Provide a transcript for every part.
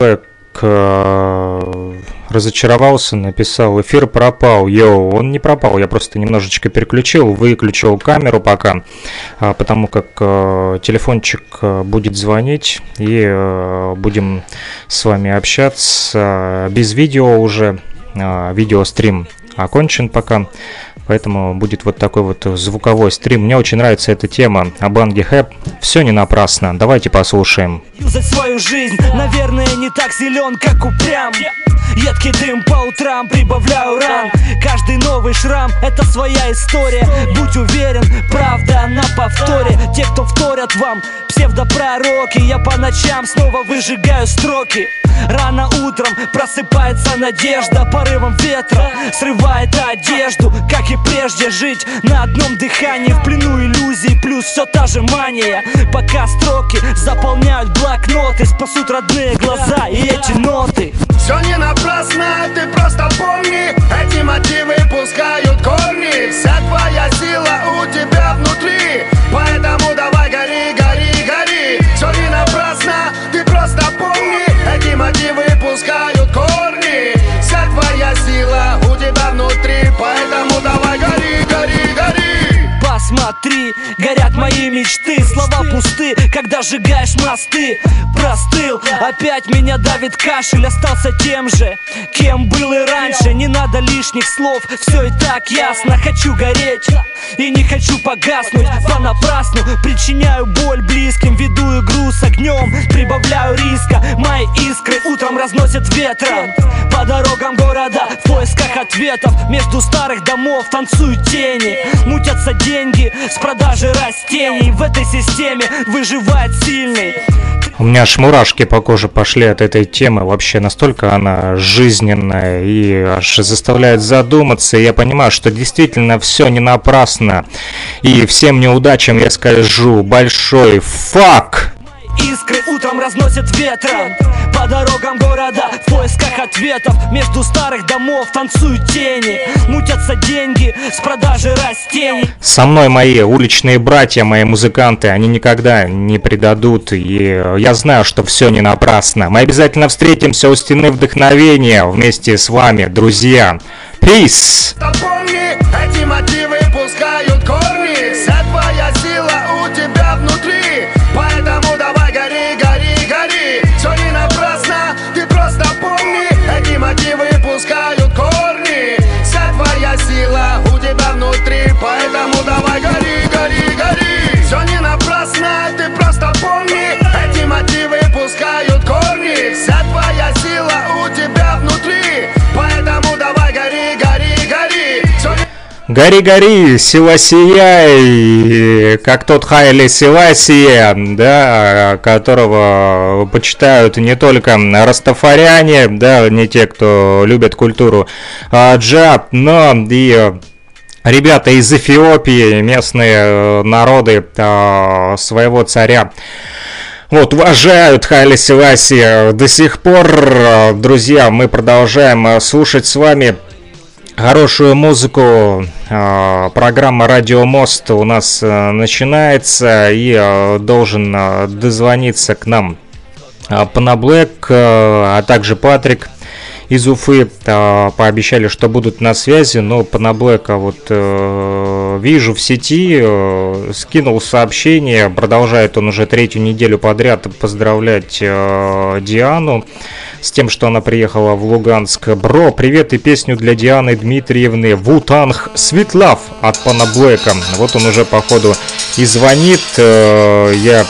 Панаблэк э, разочаровался, написал, эфир пропал. Йоу, он не пропал, я просто немножечко переключил, выключил камеру пока, а, потому как э, телефончик э, будет звонить, и будем с вами общаться без видео уже, видеострим окончен пока. Поэтому будет вот такой вот звуковой стрим. Мне очень нравится эта тема о банге Хэп. Все не напрасно. Давайте послушаем. За свою жизнь, наверное, не так силен, как упрям. Едкий дым по утрам, прибавляю ран Каждый новый шрам — это своя история Будь уверен, правда на повторе Те, кто вторят вам, псевдопророки Я по ночам снова выжигаю строки Рано утром просыпается надежда Порывом ветра срывает одежду. Как и прежде жить на одном дыхании В плену иллюзий плюс все та же мания. Пока строки заполняют блокноты Спасут родные глаза и эти ноты. Все не напрасно, ты просто помни Эти мотивы пускают корни. Вся твоя сила у тебя внутри Поэтому давай гори, гори, гори. Все не напрасно, ты просто помни мотивы пускают гори Посмотри, горят мои мечты Слова пусты, когда сжигаешь мосты. Простыл, опять меня давит кашель Остался тем же, кем был и раньше. Не надо лишних слов, все и так ясно. Хочу гореть и не хочу погаснуть Понапрасну. Причиняю боль близким Веду игру с огнем, прибавляю риска. Мои искры утром разносят ветром. По дорогам города в поисках ответов. Между старых домов танцуют тени Мутятся деньги с продажи растений В этой системе выживает сильный у меня аж мурашки по коже пошли от этой темы. Вообще настолько она жизненная и аж заставляет задуматься. Я понимаю, что действительно все не напрасно. И всем неудачам я скажу большой фак. Искры утром разносят ветром По дорогам города в поисках ответов. Между старых домов танцуют тени. Мутятся деньги с продажи растений. Со мной мои уличные братья, мои музыканты Они никогда не предадут. И я знаю, что все не напрасно. Мы обязательно встретимся у стены вдохновения Вместе с вами, друзья. Peace! Помни, эти мотивы Гори, гори, сила сияй, как тот Хайли Силасия, да, которого почитают не только растафаряне, да, не те, кто любят культуру а, джаб, но и ребята из Эфиопии, местные э, народы а, своего царя. Вот, уважают Хайли Силаси до сих пор. Друзья, мы продолжаем э, слушать с вами хорошую музыку. А, программа «Радио Мост» у нас э, начинается и э, должен э, дозвониться к нам Панаблэк, а также Патрик из Уфы пообещали, что будут на связи, но Панаблэка вот вижу в сети, скинул сообщение, продолжает он уже третью неделю подряд поздравлять Диану с тем, что она приехала в Луганск. Бро, привет и песню для Дианы Дмитриевны Вутанг Светлав от Пана. Вот он уже, походу, и звонит. Я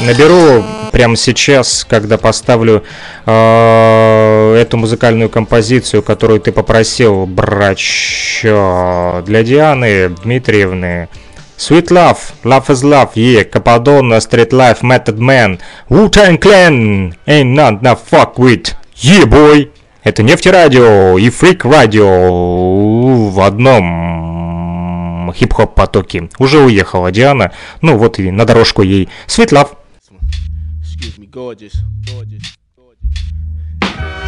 наберу прямо сейчас, когда поставлю э, эту музыкальную композицию, которую ты попросил, брач, для Дианы Дмитриевны. Sweet Love, Love is Love, yeah, Capadonna, Street Life, Method Man, Wu-Tang Clan, Ain't Not No Fuck With, Yeah Boy. Это Нефтерадио и Фрик Радио в одном хип-хоп потоке. Уже уехала Диана, ну вот и на дорожку ей. Love. Excuse me, gorgeous. gorgeous.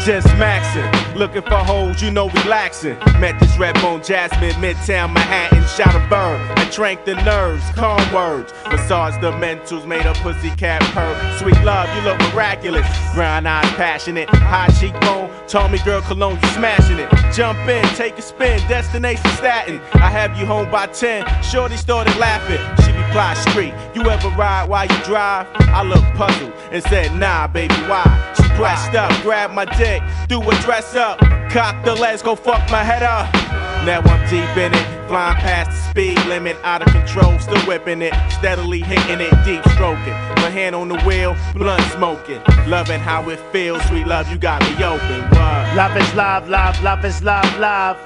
Just maxing, looking for hoes, you know relaxing. Met this red bone Jasmine, Midtown Manhattan, shot a bird. I drank the nerves, calm words. Massage the mentals, made a pussycat purr. Sweet love, you look miraculous. Brown eyes, passionate, high cheekbone. Told me, girl, cologne, you smashing it. Jump in, take a spin, destination statin. I have you home by 10. Shorty started laughing. She Street, you ever ride while you drive? I looked puzzled and said, Nah, baby, why? She pressed up, grabbed my dick, threw a dress up, cocked the legs, go fuck my head up. Now I'm deep in it, flying past the speed limit, out of control, still whipping it, steadily hitting it, deep stroking. My hand on the wheel, blunt smoking, loving how it feels. Sweet love, you got me open. Love is love, love, love is love, love.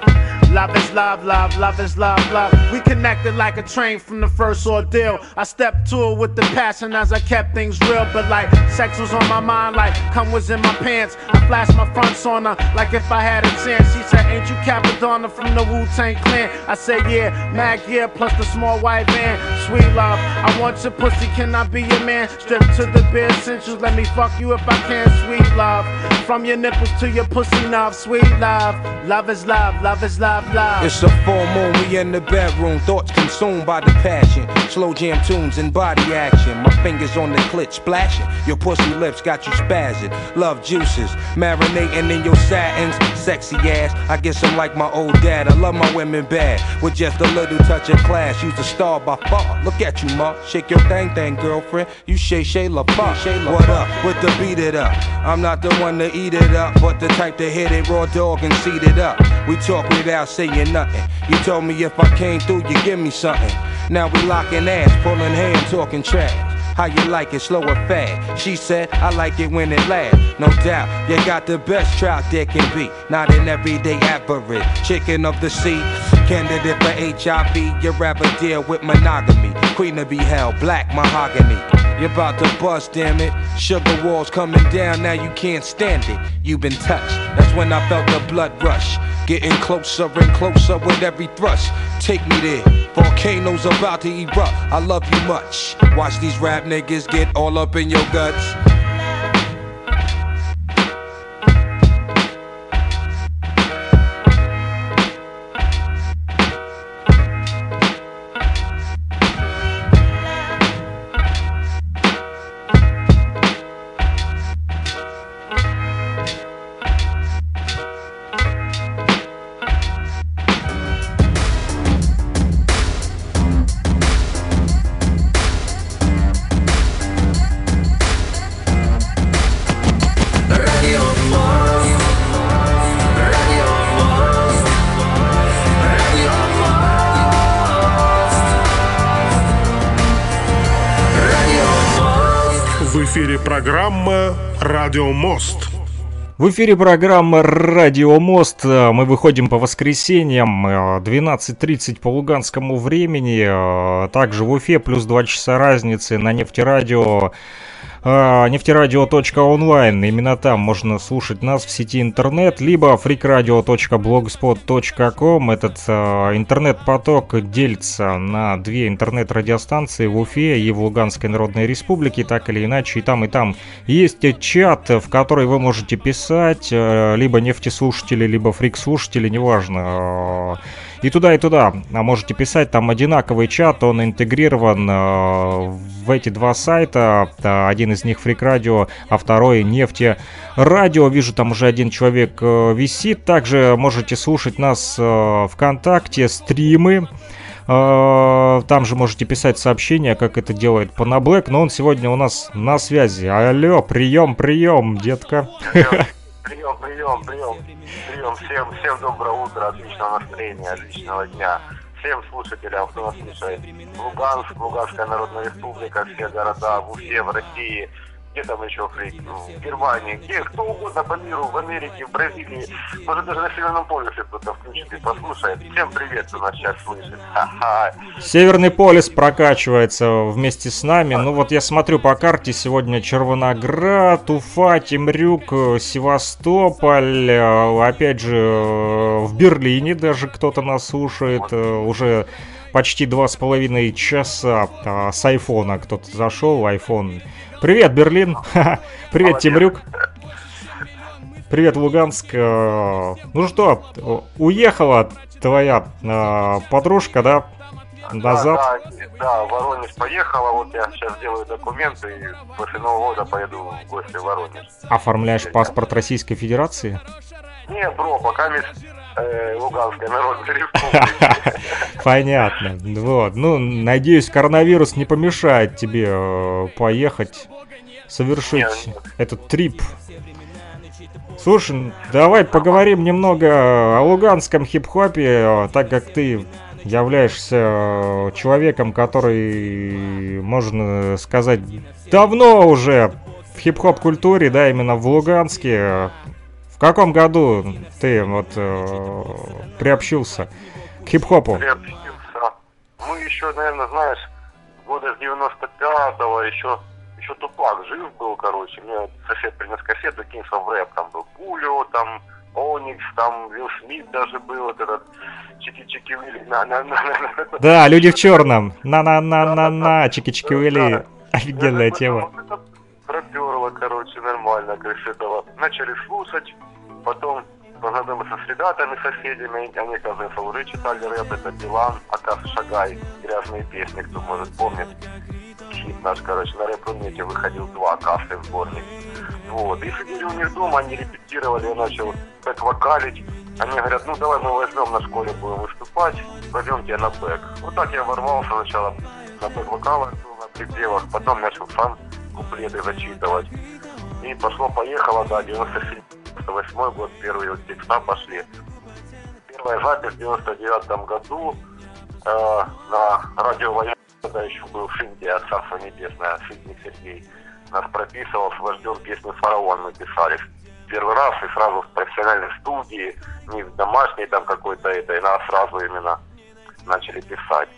Love is love, love, love is love, love. We connected like a train from the first ordeal. I stepped to it with the passion as I kept things real. But like sex was on my mind, like cum was in my pants. I flashed my fronts on her like if I had a chance. She said, Ain't you Capadonna from the Wu Tang Clan? I said, Yeah, Mag Gear plus the small white van. Sweet love, I want your pussy, can I be your man? Strip to the bare essentials, let me fuck you if I can. Sweet love, from your nipples to your pussy knob. Sweet love, love is love, love is love. It's a full moon, we in the bedroom, thoughts consumed by the passion. Slow jam tunes and body action. My fingers on the clit splashing. Your pussy lips got you spazzing. Love juices, marinating in your satins. Sexy ass, I guess I'm like my old dad. I love my women bad, with just a little touch of class. You's a star by far. Look at you, ma. Shake your thing, thing, girlfriend. You Shay Shay La What up? With the beat it up. I'm not the one to eat it up, but the type to hit it raw dog and seat it up. We talk without saying nothing. You told me if I came through, you give me something. Now we locking ass, pulling hands, talking trash. How you like it, slow or fast? She said, I like it when it lasts. No doubt, you got the best trout there can be. Not an everyday average. Chicken of the sea, candidate for HIV. You rather deal with monogamy. Queen to be held, black mahogany. You're about to bust, damn it. Sugar walls coming down, now you can't stand it. You've been touched, that's when I felt the blood rush. Getting closer and closer with every thrust. Take me there. Volcanoes about to erupt. I love you much. Watch these rap niggas get all up in your guts. «Радио Мост». В эфире программа «Радио Мост». Мы выходим по воскресеньям 12.30 по луганскому времени. Также в Уфе плюс 2 часа разницы на нефтерадио нефтерадио.онлайн. Именно там можно слушать нас в сети интернет, либо freakradio.blogspot.com. Этот а, интернет-поток делится на две интернет-радиостанции в Уфе и в Луганской Народной Республике, так или иначе. И там, и там есть чат, в который вы можете писать, а, либо нефтеслушатели, либо фрик-слушатели, неважно и туда, и туда. А можете писать, там одинаковый чат, он интегрирован э, в эти два сайта. Один из них Фрик Радио, а второй Нефти Радио. Вижу, там уже один человек э, висит. Также можете слушать нас э, ВКонтакте, стримы. Э, там же можете писать сообщения, как это делает Панаблэк, но он сегодня у нас на связи. Алло, прием, прием, детка. Прием, прием, прием, прием. Всем, всем доброе утро, отличного настроения, отличного дня. Всем слушателям, кто нас слушает. Луганск, Луганская Народная Республика, все города в Уфе, в России – где там еще ну, в Германии, где кто угодно по миру, в Америке, в Бразилии, может даже на Северном полюсе кто-то включит и послушает. Всем привет, кто нас сейчас слышит. Северный полюс прокачивается вместе с нами. Ну вот я смотрю по карте, сегодня Червоноград, Уфа, Темрюк, Севастополь, опять же в Берлине даже кто-то нас слушает, вот. уже почти два с половиной часа с айфона кто-то зашел, iPhone Привет, Берлин. Привет. Тимрюк. Привет, Луганск. Э, ну что, уехала твоя э, подружка, да? Назад? Да, да, да, Воронеж поехала, вот я сейчас делаю документы и после Нового года поеду в гости в Воронеж. Оформляешь паспорт Российской Федерации? Не, бро, пока Луганской Народной Республики. Понятно. Вот. Ну, надеюсь, коронавирус не помешает тебе э, поехать, совершить нет, этот трип. Слушай, давай поговорим немного о луганском хип-хопе, так как ты являешься э, человеком, который, можно сказать, давно уже в хип-хоп культуре, да, именно в Луганске. В каком году ты вот э, приобщился к хип-хопу? Приобщился. Ну, еще, наверное, знаешь, года с 95-го еще еще Тупак жив был, короче. Мне сосед принес кассету, кинулся в рэп. Там был Пулио, там Оникс, там Вилл Смит даже был, вот этот чики-чики Уилли. На, на, на, на, Да, люди в черном. На-на-на-на-на, чики-чики Уилли. Офигенная тема. Проперло, короче, нормально, с этого. Начали слушать, потом познакомился с ребятами, соседями, они, оказывается, уже читали рэп, это Билан, Акас Шагай, грязные песни, кто может помнить. Хит наш, короче, на рэп-рунете выходил два Акасы в сборник. Вот. И сидели у них дома, они репетировали, я начал так вокалить. Они говорят, ну давай мы возьмем на школе, будем выступать, возьмем тебя на back. Вот так я ворвался сначала на back вокала, на припевах, потом начал сам куплеты зачитывать. И пошло-поехало, да, 97-98 год, первые вот текста пошли. Первая запись в 99 году э, на радио Военного, тогда еще был в Шинде, Царство Небесное, Сидник Сергей нас прописывал с вождем песню «Фараон» мы писали первый раз и сразу в профессиональной студии, не в домашней там какой-то этой, а сразу именно начали писать.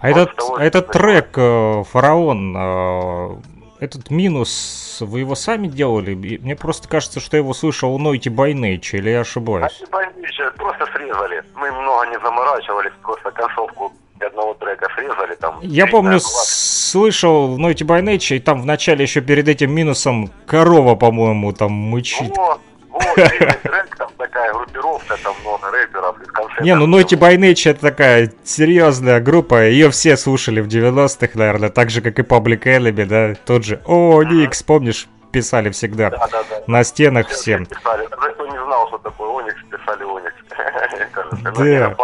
А вот этот, того, этот трек э, «Фараон», э, этот минус, вы его сами делали? Мне просто кажется, что я его слышал у Нойти Байнейча, или я ошибаюсь? Нойти просто срезали. Мы много не заморачивались, просто концовку одного трека срезали там. Я помню, слышал by Nature, и там в начале еще перед этим минусом корова, по-моему, там мычит. Вот, вот, трек, там такая группировка, там много рэперов, и в конце... Не, ну Ноти by Nature это такая серьезная группа, ее все слушали в 90-х, наверное, так же, как и Public Enemy, да, тот же О, Никс, помнишь, писали всегда да, да, да. на стенах всем. Писали. Даже кто не знал, что такое Оникс, писали Оникс. Да.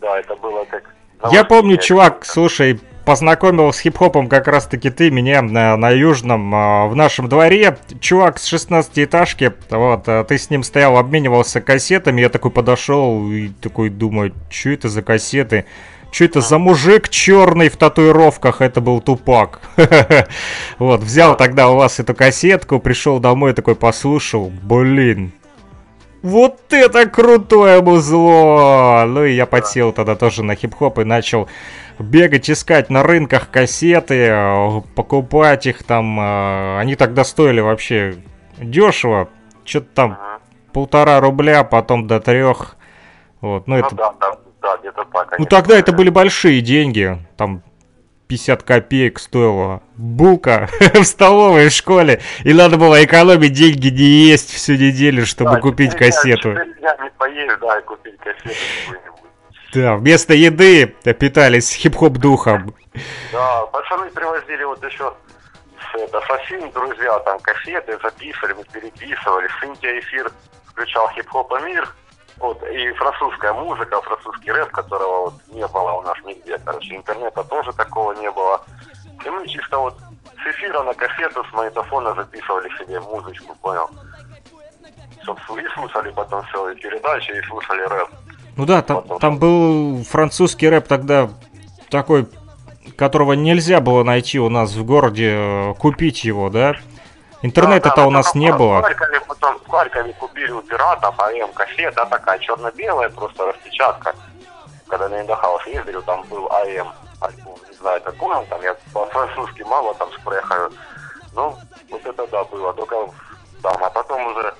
Да, это было как... Я помню, чувак, слушай, познакомил с хип-хопом как раз-таки ты меня на, на Южном, а, в нашем дворе. Чувак с 16-этажки, вот, а ты с ним стоял, обменивался кассетами, я такой подошел и такой думаю, что это за кассеты? Что это за мужик черный в татуировках? Это был Тупак. Вот, взял тогда у вас эту кассетку, пришел домой, такой послушал. Блин, вот это крутое музло! Ну и я подсел тогда тоже на хип-хоп и начал бегать, искать на рынках кассеты, покупать их там. А, они тогда стоили вообще дешево. Что-то там полтора рубля, потом до трех. Вот, ну, ну это... да, да, да, где-то так. Ну тогда это были большие деньги. Там 50 копеек стоила булка в столовой в школе, и надо было экономить деньги не есть всю неделю, чтобы да, купить кассету. не поесть, да, купить кассету Да, вместо еды питались хип-хоп духом. Да, пацаны привозили вот еще с, это, с друзья, там кассеты записывали, мы переписывали. Синтия эфир включал хип-хоп мир, вот, и французская музыка, французский рэп, которого вот не было у нас нигде. Короче, интернета тоже такого не было. И мы чисто вот с эфира на кассету, с магнитофона записывали себе музычку, понял? Собственно, и слушали потом и передачи, и слушали рэп. Ну да, там, там был французский рэп тогда такой, которого нельзя было найти у нас в городе, э, купить его, да? Интернета-то да, да, у нас не было. В Харькове, потом в Харькове купили у пиратов АМ кассета, такая черно-белая, просто распечатка. Когда на Индохаус ездили, там был АМ альбом, не знаю какой он там, я по-французски мало там спрехаю. Ну, вот это да, было, только там, а потом уже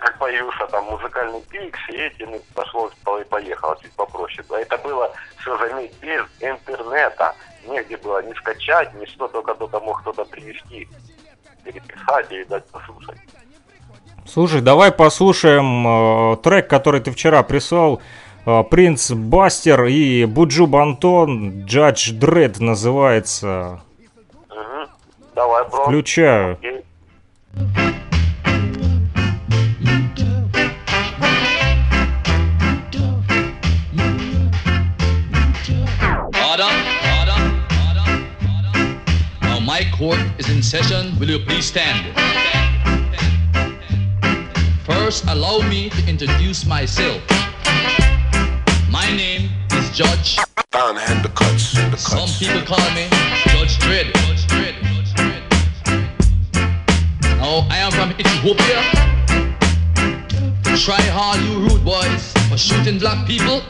как появился там музыкальный пикс, и этим пошло и поехало, чуть попроще. Это было, все заметь, без интернета. Негде было ни скачать, ни что, только только мог кто-то привести переписать и дать послушать. Слушай, давай послушаем э, трек, который ты вчера прислал. Э, Принц Бастер и Буджу Бантон, Джадж Дред называется. Угу. Давай, бро. Включаю. Окей. My court is in session. Will you please stand? First, allow me to introduce myself. My name is Judge. Down hand the cuts, the Some people call me Judge Dredd. Judge Dredd. Judge Dredd. Now I am from Ethiopia. Try hard, you rude boys, for shooting black people.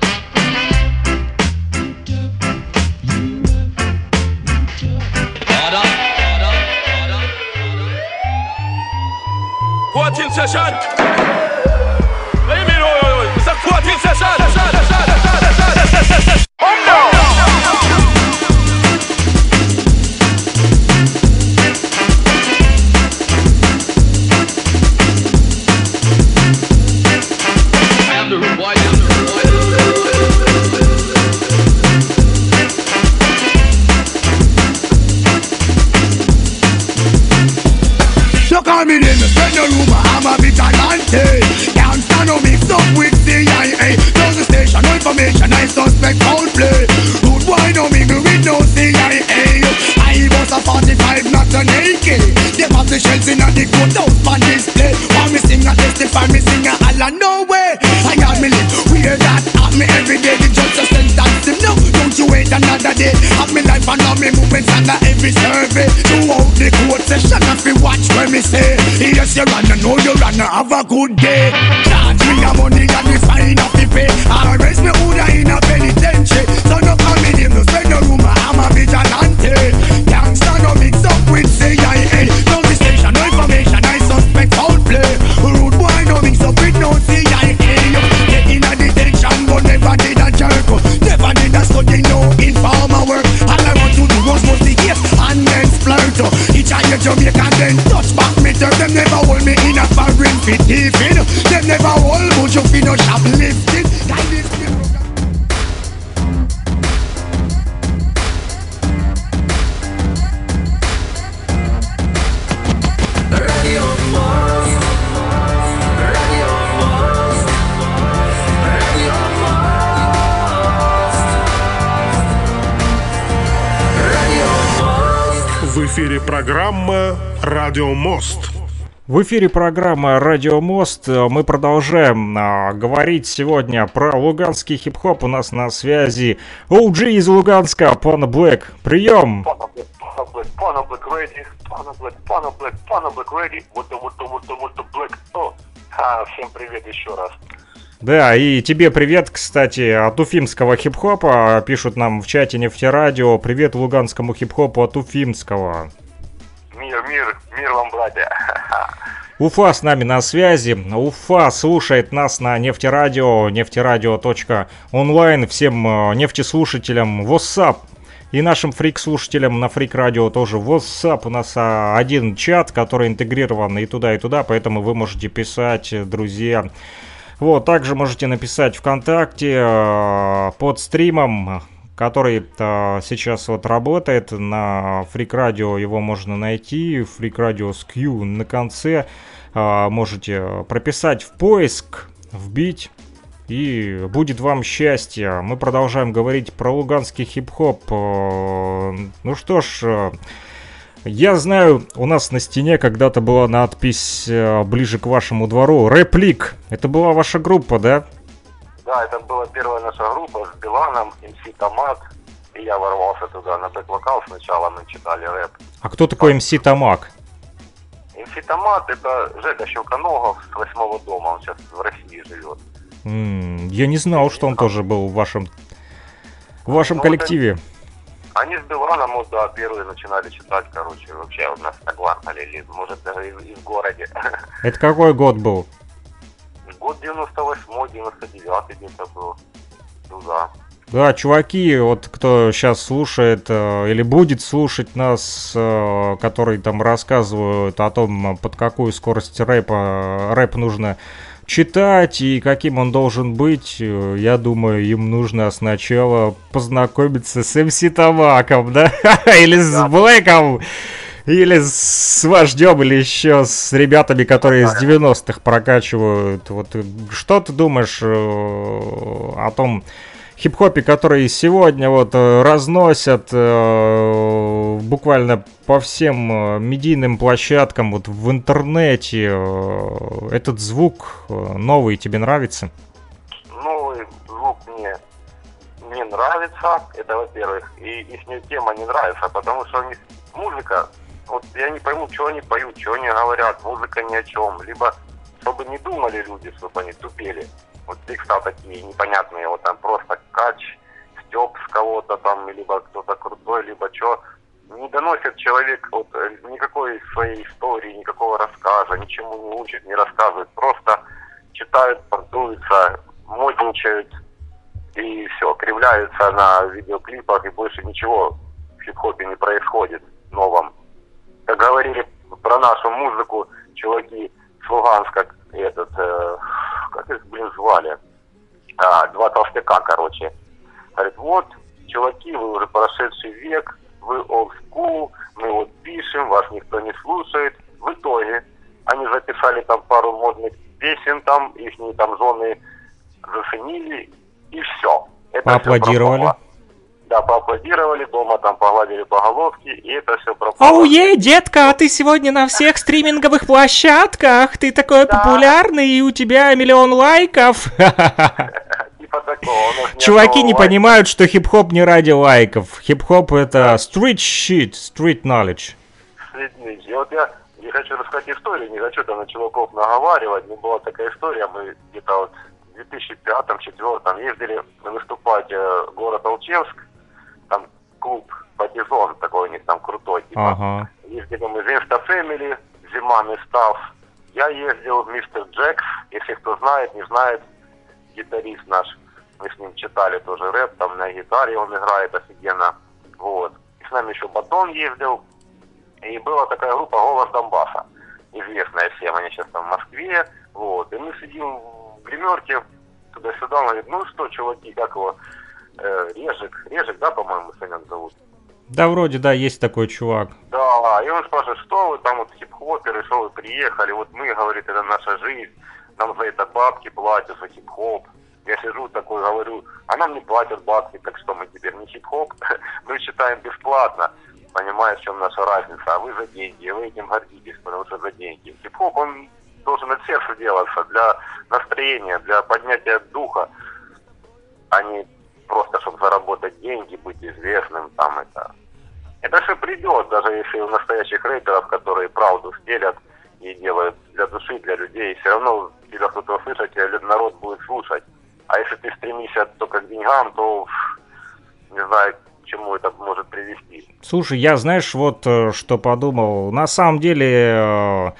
Quarantine session. What do you session. You run, know you run, have a good day «Радио Мост». В эфире программа «Радио Мост». Мы продолжаем а, говорить сегодня про луганский хип-хоп. У нас на связи OG из Луганска, Пана Блэк. Прием! Всем привет еще раз. Да, и тебе привет, кстати, от уфимского хип-хопа. Пишут нам в чате нефтерадио. Привет луганскому хип-хопу от уфимского. Мир, мир, мир вам, братья. Уфа с нами на связи. Уфа слушает нас на нефтерадио, нефтерадио.онлайн. Всем э, нефтеслушателям WhatsApp. И нашим фрик-слушателям на фрик-радио тоже WhatsApp. У нас а, один чат, который интегрирован и туда, и туда, поэтому вы можете писать, э, друзья. Вот, также можете написать ВКонтакте э, под стримом, который э, сейчас вот работает на Фрик Радио, его можно найти, Фрик Радио с Q на конце, Э, можете прописать в поиск, вбить, и будет вам счастье. Мы продолжаем говорить про луганский хип-хоп. Э, Ну что ж, э, я знаю, у нас на стене когда-то была надпись э, ближе к вашему двору. Реплик. Это была ваша группа, да? Да, это была первая наша группа с Биланом, МС Томат. И я ворвался туда на бэк-вокал сначала, мы читали рэп. А кто такой МС Тамак? МС Томат это Жека Щелконогов с восьмого дома, он сейчас в России живет. М, Я не знал, что он тоже был в вашем, в вашем Ну, коллективе. Они с Биланом, вот, да, первые начинали читать, короче, вообще у нас согласны, или может даже и, и в городе. Это какой год был? Год 98 99 где-то был. Ну да. Да, чуваки, вот кто сейчас слушает э, или будет слушать нас, э, которые там рассказывают о том, под какую скорость рэпа рэп нужно читать и каким он должен быть, э, я думаю, им нужно сначала познакомиться с МС Табаком, да? Или с Блэком, или с вождем, или еще с ребятами, которые из 90-х прокачивают. Вот что ты думаешь э, о том хип-хопе, который сегодня вот э, разносят э, буквально по всем медийным площадкам, вот в интернете, э, этот звук новый тебе нравится? Новый звук мне не нравится, это во-первых, и их тема не нравится, потому что у них музыка, вот я не пойму, что они поют, что они говорят, музыка ни о чем, либо чтобы не думали люди, чтобы они тупели. Вот текста такие непонятные, вот там просто кач, степ с кого-то там, либо кто-то крутой, либо что. Не доносит человек вот э, никакой своей истории, никакого рассказа, ничему не учит, не рассказывает. Просто читают, понтуются, модничают и все, кривляются на видеоклипах, и больше ничего в хип-хопе не происходит новом. Говорили про нашу музыку, чуваки с Луганска, этот, э, как их, блин, звали? А, два толстяка, короче. Говорит, вот, чуваки, вы уже прошедший век, вы old school, мы вот пишем, вас никто не слушает. В итоге они записали там пару модных песен, там их там жены заценили, и все. Это Поаплодировали. Все да, поаплодировали, дома там погладили по головке, и это все пропало. Оуе, детка, а ты сегодня на всех стриминговых площадках, ты такой да. популярный, и у тебя миллион лайков. Типа такого. Чуваки не понимают, что хип-хоп не ради лайков. Хип-хоп это street shit, street knowledge. Street Вот я не хочу рассказать историю, не хочу там на чуваков наговаривать, но была такая история, мы где-то вот в 2005-2004 ездили выступать э, город Алчевск, клуб Партизон такой у них там крутой, типа. Ага. Ездили мы Веста Фэмили, Зиман и Став. Я ездил Мистер Джекс, если кто знает, не знает, гитарист наш. Мы с ним читали тоже рэп, там на гитаре он играет офигенно. Вот. И с нами еще Батон ездил. И была такая группа «Голос Донбасса». Известная всем, они сейчас там в Москве. Вот. И мы сидим в гримерке, туда-сюда, он говорит, ну что, чуваки, как его, э, Режик, Режик, да, по-моему, Санек зовут? Да, вроде, да, есть такой чувак. Да, и он спрашивает, что вы там вот хип-хоперы, что вы приехали, вот мы, говорит, это наша жизнь, нам за это бабки платят, за хип-хоп. Я сижу такой, говорю, а нам не платят бабки, так что мы теперь не хип-хоп, мы считаем бесплатно. Понимаешь, в чем наша разница? А вы за деньги, вы этим гордитесь, потому что за деньги. Хип-хоп, он должен от сердца делаться, для настроения, для поднятия духа, а не просто, чтобы заработать деньги, быть известным, там это. Это все придет, даже если у настоящих рэперов, которые правду стелят и делают для души, для людей, все равно тебя кто-то услышать, и народ будет слушать. А если ты стремишься только к деньгам, то не знаю, к чему это может привести. Слушай, я знаешь, вот э, что подумал. На самом деле э,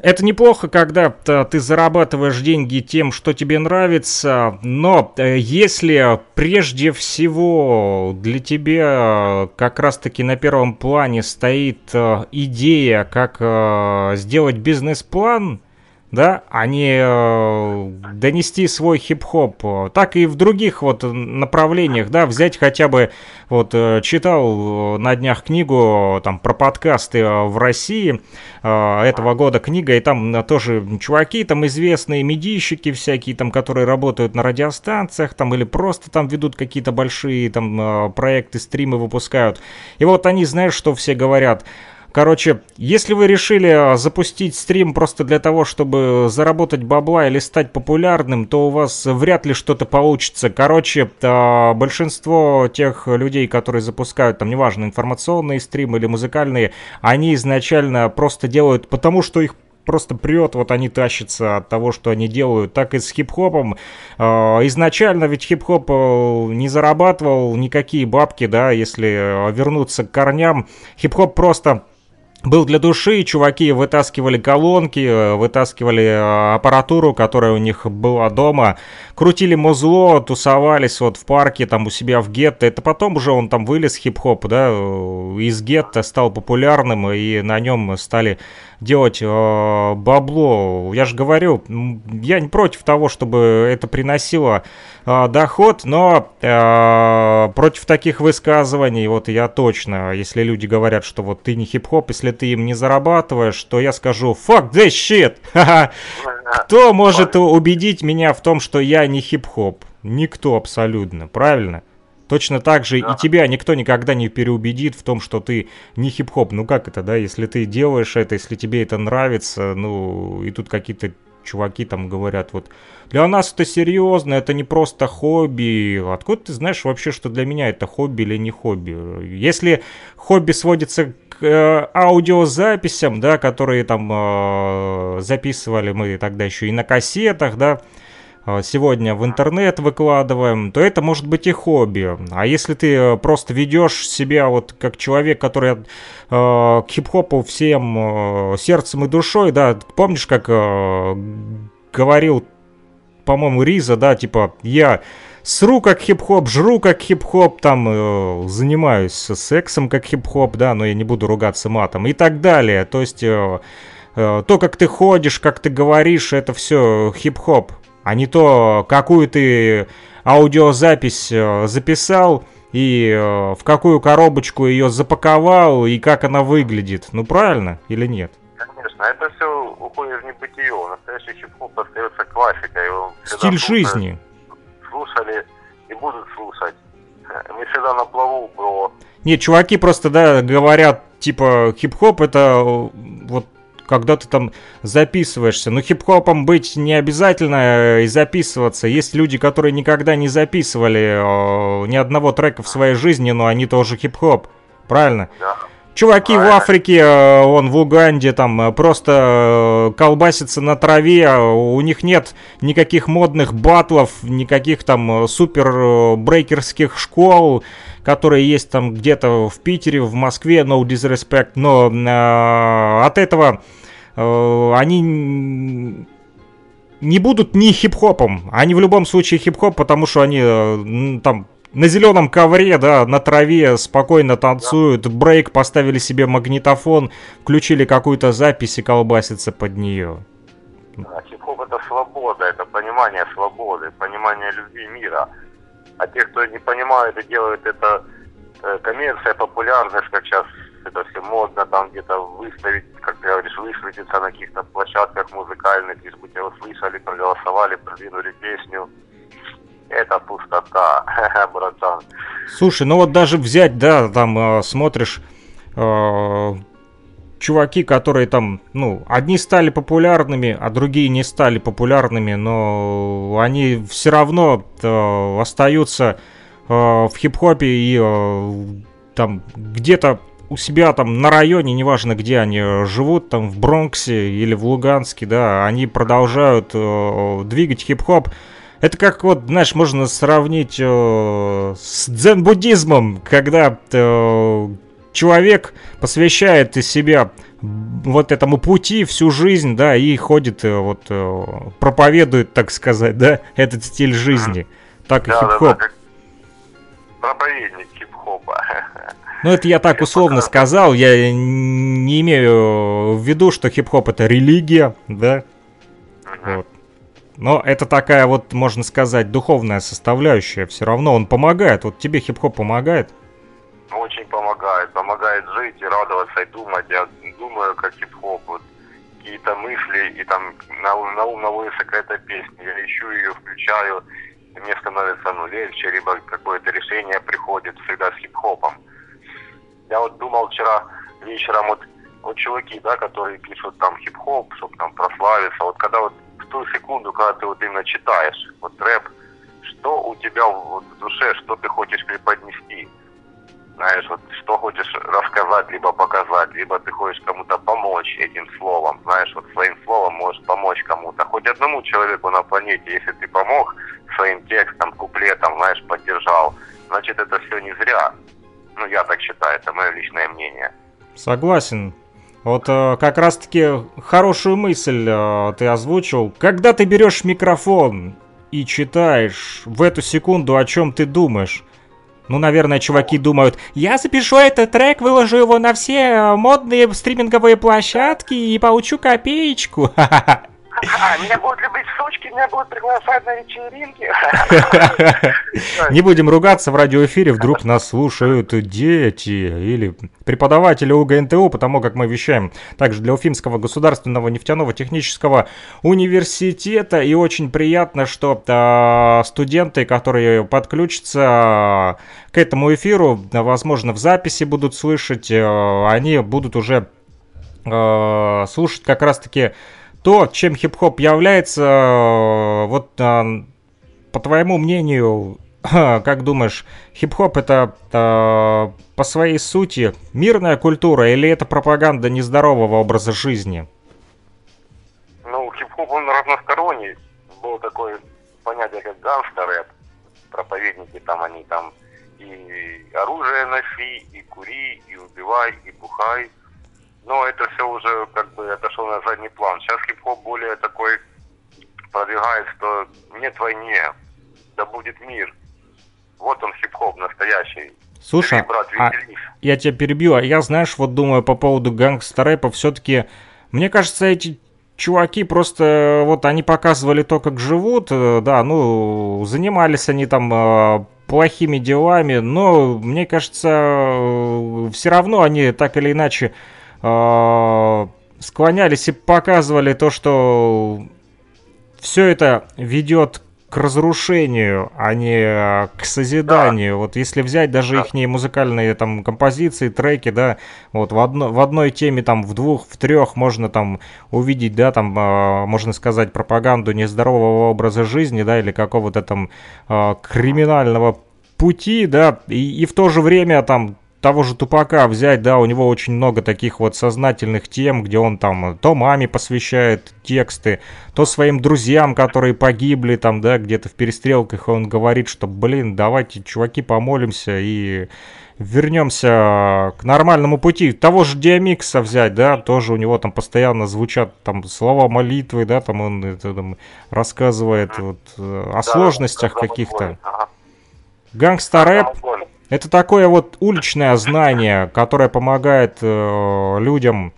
это неплохо, когда ты зарабатываешь деньги тем, что тебе нравится, но э, если прежде всего для тебя как раз-таки на первом плане стоит э, идея, как э, сделать бизнес-план, да, а не э, донести свой хип-хоп, так и в других вот направлениях, да, взять хотя бы, вот э, читал на днях книгу там про подкасты в России э, этого года книга, и там тоже чуваки там известные медийщики всякие там, которые работают на радиостанциях там или просто там ведут какие-то большие там проекты, стримы выпускают, и вот они, знаешь, что все говорят, Короче, если вы решили а, запустить стрим просто для того, чтобы заработать бабла или стать популярным, то у вас вряд ли что-то получится. Короче, а, большинство тех людей, которые запускают, там, неважно, информационные стримы или музыкальные, они изначально просто делают потому, что их просто прет, вот они тащатся от того, что они делают. Так и с хип-хопом. А, изначально ведь хип-хоп э, не зарабатывал никакие бабки, да, если вернуться к корням. Хип-хоп просто был для души, чуваки вытаскивали колонки, э, вытаскивали э, аппаратуру, которая у них была дома, крутили музло, тусовались вот в парке, там у себя в гетто. Это потом уже он там вылез хип-хоп, да, э, из гетто стал популярным, и на нем стали делать э, бабло. Я же говорю, я не против того, чтобы это приносило э, доход, но э, против таких высказываний, вот я точно, если люди говорят, что вот ты не хип-хоп, если ты им не зарабатываешь, то я скажу fuck this shit. Кто может убедить меня в том, что я не хип-хоп? Никто абсолютно, правильно? Точно так же да. и тебя никто никогда не переубедит в том, что ты не хип-хоп. Ну как это, да, если ты делаешь это, если тебе это нравится, ну и тут какие-то чуваки там говорят, вот для нас это серьезно, это не просто хобби. Откуда ты знаешь вообще, что для меня это хобби или не хобби? Если хобби сводится к э, аудиозаписям, да, которые там э, записывали мы тогда еще и на кассетах, да, сегодня в интернет выкладываем, то это может быть и хобби. А если ты э, просто ведешь себя вот как человек, который э, к хип-хопу всем э, сердцем и душой, да, помнишь, как э, говорил, по-моему, Риза, да, типа, я сру как хип-хоп, жру как хип-хоп, там, э, занимаюсь сексом как хип-хоп, да, но я не буду ругаться матом и так далее. То есть... Э, э то, как ты ходишь, как ты говоришь, это все хип-хоп а не то, какую ты аудиозапись э, записал и э, в какую коробочку ее запаковал и как она выглядит. Ну правильно или нет? Конечно, это все уходит в небытие. Настоящий хип-хоп остается классикой. Его Стиль жизни. Слушали и будут слушать. Мы всегда на плаву, бро. Нет, чуваки просто, да, говорят, типа, хип-хоп это э, вот когда ты там записываешься. Ну, хип-хопом быть не обязательно э, и записываться. Есть люди, которые никогда не записывали э, ни одного трека в своей жизни, но они тоже хип-хоп. Правильно? Да. Чуваки в Африке, э, он в Уганде, там просто колбасятся на траве, у них нет никаких модных батлов, никаких там супер брейкерских школ, которые есть там где-то в Питере, в Москве, no disrespect, но э, от этого они не будут ни хип-хопом, они в любом случае хип-хоп, потому что они э, там на зеленом ковре, да, на траве спокойно танцуют, брейк, поставили себе магнитофон, включили какую-то запись и колбасится под нее. Да, хип-хоп это свобода, это понимание свободы, понимание любви мира. А те, кто не понимают и делают это э, коммерция, популярность, как сейчас это все модно, там где-то выставить, как ты говоришь, высветиться на каких-то площадках музыкальных, лишь бы тебя услышали, проголосовали, продвинули песню. Это пустота, братан. Слушай, ну вот даже взять, да, там э, смотришь, э, чуваки, которые там, ну, одни стали популярными, а другие не стали популярными, но они все равно э, остаются э, в хип-хопе и э, там где-то у себя там на районе, неважно где они живут, там в Бронксе или в Луганске, да, они продолжают э, двигать хип-хоп. Это как вот, знаешь, можно сравнить э, с дзен-буддизмом, когда э, человек посвящает из себя вот этому пути всю жизнь, да, и ходит, э, вот, э, проповедует, так сказать, да, этот стиль жизни. Так и хип-хоп. Да, да, проповедник хип-хопа. Ну, это я так условно сказал, я не имею в виду, что хип-хоп это религия, да, вот. Но это такая вот, можно сказать, духовная составляющая. Все равно он помогает. Вот тебе хип-хоп помогает? очень помогает. Помогает жить и радоваться, и думать. Я думаю, как хип-хоп. Вот какие-то мысли, и там на, на ум наводится какая-то песня. Я ищу ее, включаю, и мне становится ну, легче, либо какое-то решение приходит всегда с хип-хопом. Я вот думал вчера вечером, вот, вот чуваки, да, которые пишут там хип-хоп, чтобы там прославиться. Вот когда вот в ту секунду, когда ты вот именно читаешь вот рэп, что у тебя вот, в душе, что ты хочешь преподнести – знаешь, вот что хочешь рассказать, либо показать, либо ты хочешь кому-то помочь этим словом, знаешь, вот своим словом можешь помочь кому-то, хоть одному человеку на планете, если ты помог своим текстом, куплетом, знаешь, поддержал, значит, это все не зря. Ну, я так считаю, это мое личное мнение. Согласен. Вот э, как раз-таки хорошую мысль э, ты озвучил. Когда ты берешь микрофон и читаешь в эту секунду, о чем ты думаешь, ну, наверное, чуваки думают, я запишу этот трек, выложу его на все э, модные стриминговые площадки и получу копеечку. А, меня будут любить сучки, меня будут приглашать на вечеринки. Не будем ругаться в радиоэфире, вдруг нас слушают дети или преподаватели УГНТУ, потому как мы вещаем также для Уфимского государственного нефтяного технического университета. И очень приятно, что э, студенты, которые подключатся к этому эфиру, возможно, в записи будут слышать, э, они будут уже э, слушать как раз-таки то, чем хип-хоп является, э, вот а, по твоему мнению, как думаешь, хип-хоп это а, по своей сути мирная культура или это пропаганда нездорового образа жизни? Ну, хип-хоп, он разносторонний. Было такое понятие, как гангстер-рэп. Проповедники там, они там и оружие носи, и кури, и убивай, и бухай. Но это все уже как бы отошло на задний план. Сейчас хип-хоп более такой продвигает, что нет войне, да будет мир. Вот он хип-хоп настоящий. Слушай, брат, а я тебя перебью, а я, знаешь, вот думаю по поводу гангстер-рэпа, все-таки, мне кажется, эти чуваки просто, вот они показывали то, как живут, э, да, ну, занимались они там э, плохими делами, но, мне кажется, э, все равно они так или иначе склонялись и показывали то, что все это ведет к разрушению, а не а, к созиданию. Да. Вот если взять даже да. их музыкальные там композиции, треки, да, вот в, одно, в одной теме там в двух, в трех можно там увидеть, да, там э, можно сказать пропаганду нездорового образа жизни, да, или какого-то там э, криминального пути, да, и, и в то же время там того же Тупака взять, да, у него очень много таких вот сознательных тем, где он там то маме посвящает тексты, то своим друзьям, которые погибли там, да, где-то в перестрелках, он говорит, что, блин, давайте, чуваки, помолимся и вернемся к нормальному пути. Того же Диамикса взять, да, тоже у него там постоянно звучат там слова молитвы, да, там он это, там, рассказывает вот, о да, сложностях каких-то. Ага. Гангста рэп это такое вот уличное знание, которое помогает э, людям,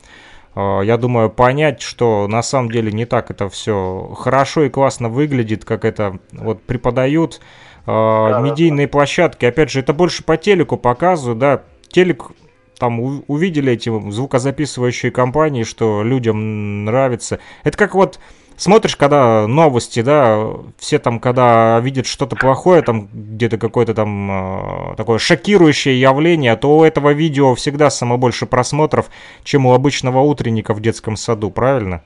э, я думаю, понять, что на самом деле не так это все хорошо и классно выглядит, как это вот преподают э, медийные площадки. Опять же, это больше по телеку показывают, да, телек там увидели эти звукозаписывающие компании, что людям нравится. Это как вот смотришь, когда новости, да, все там, когда видят что-то плохое, там где-то какое-то там э, такое шокирующее явление, то у этого видео всегда самое больше просмотров, чем у обычного утренника в детском саду, правильно?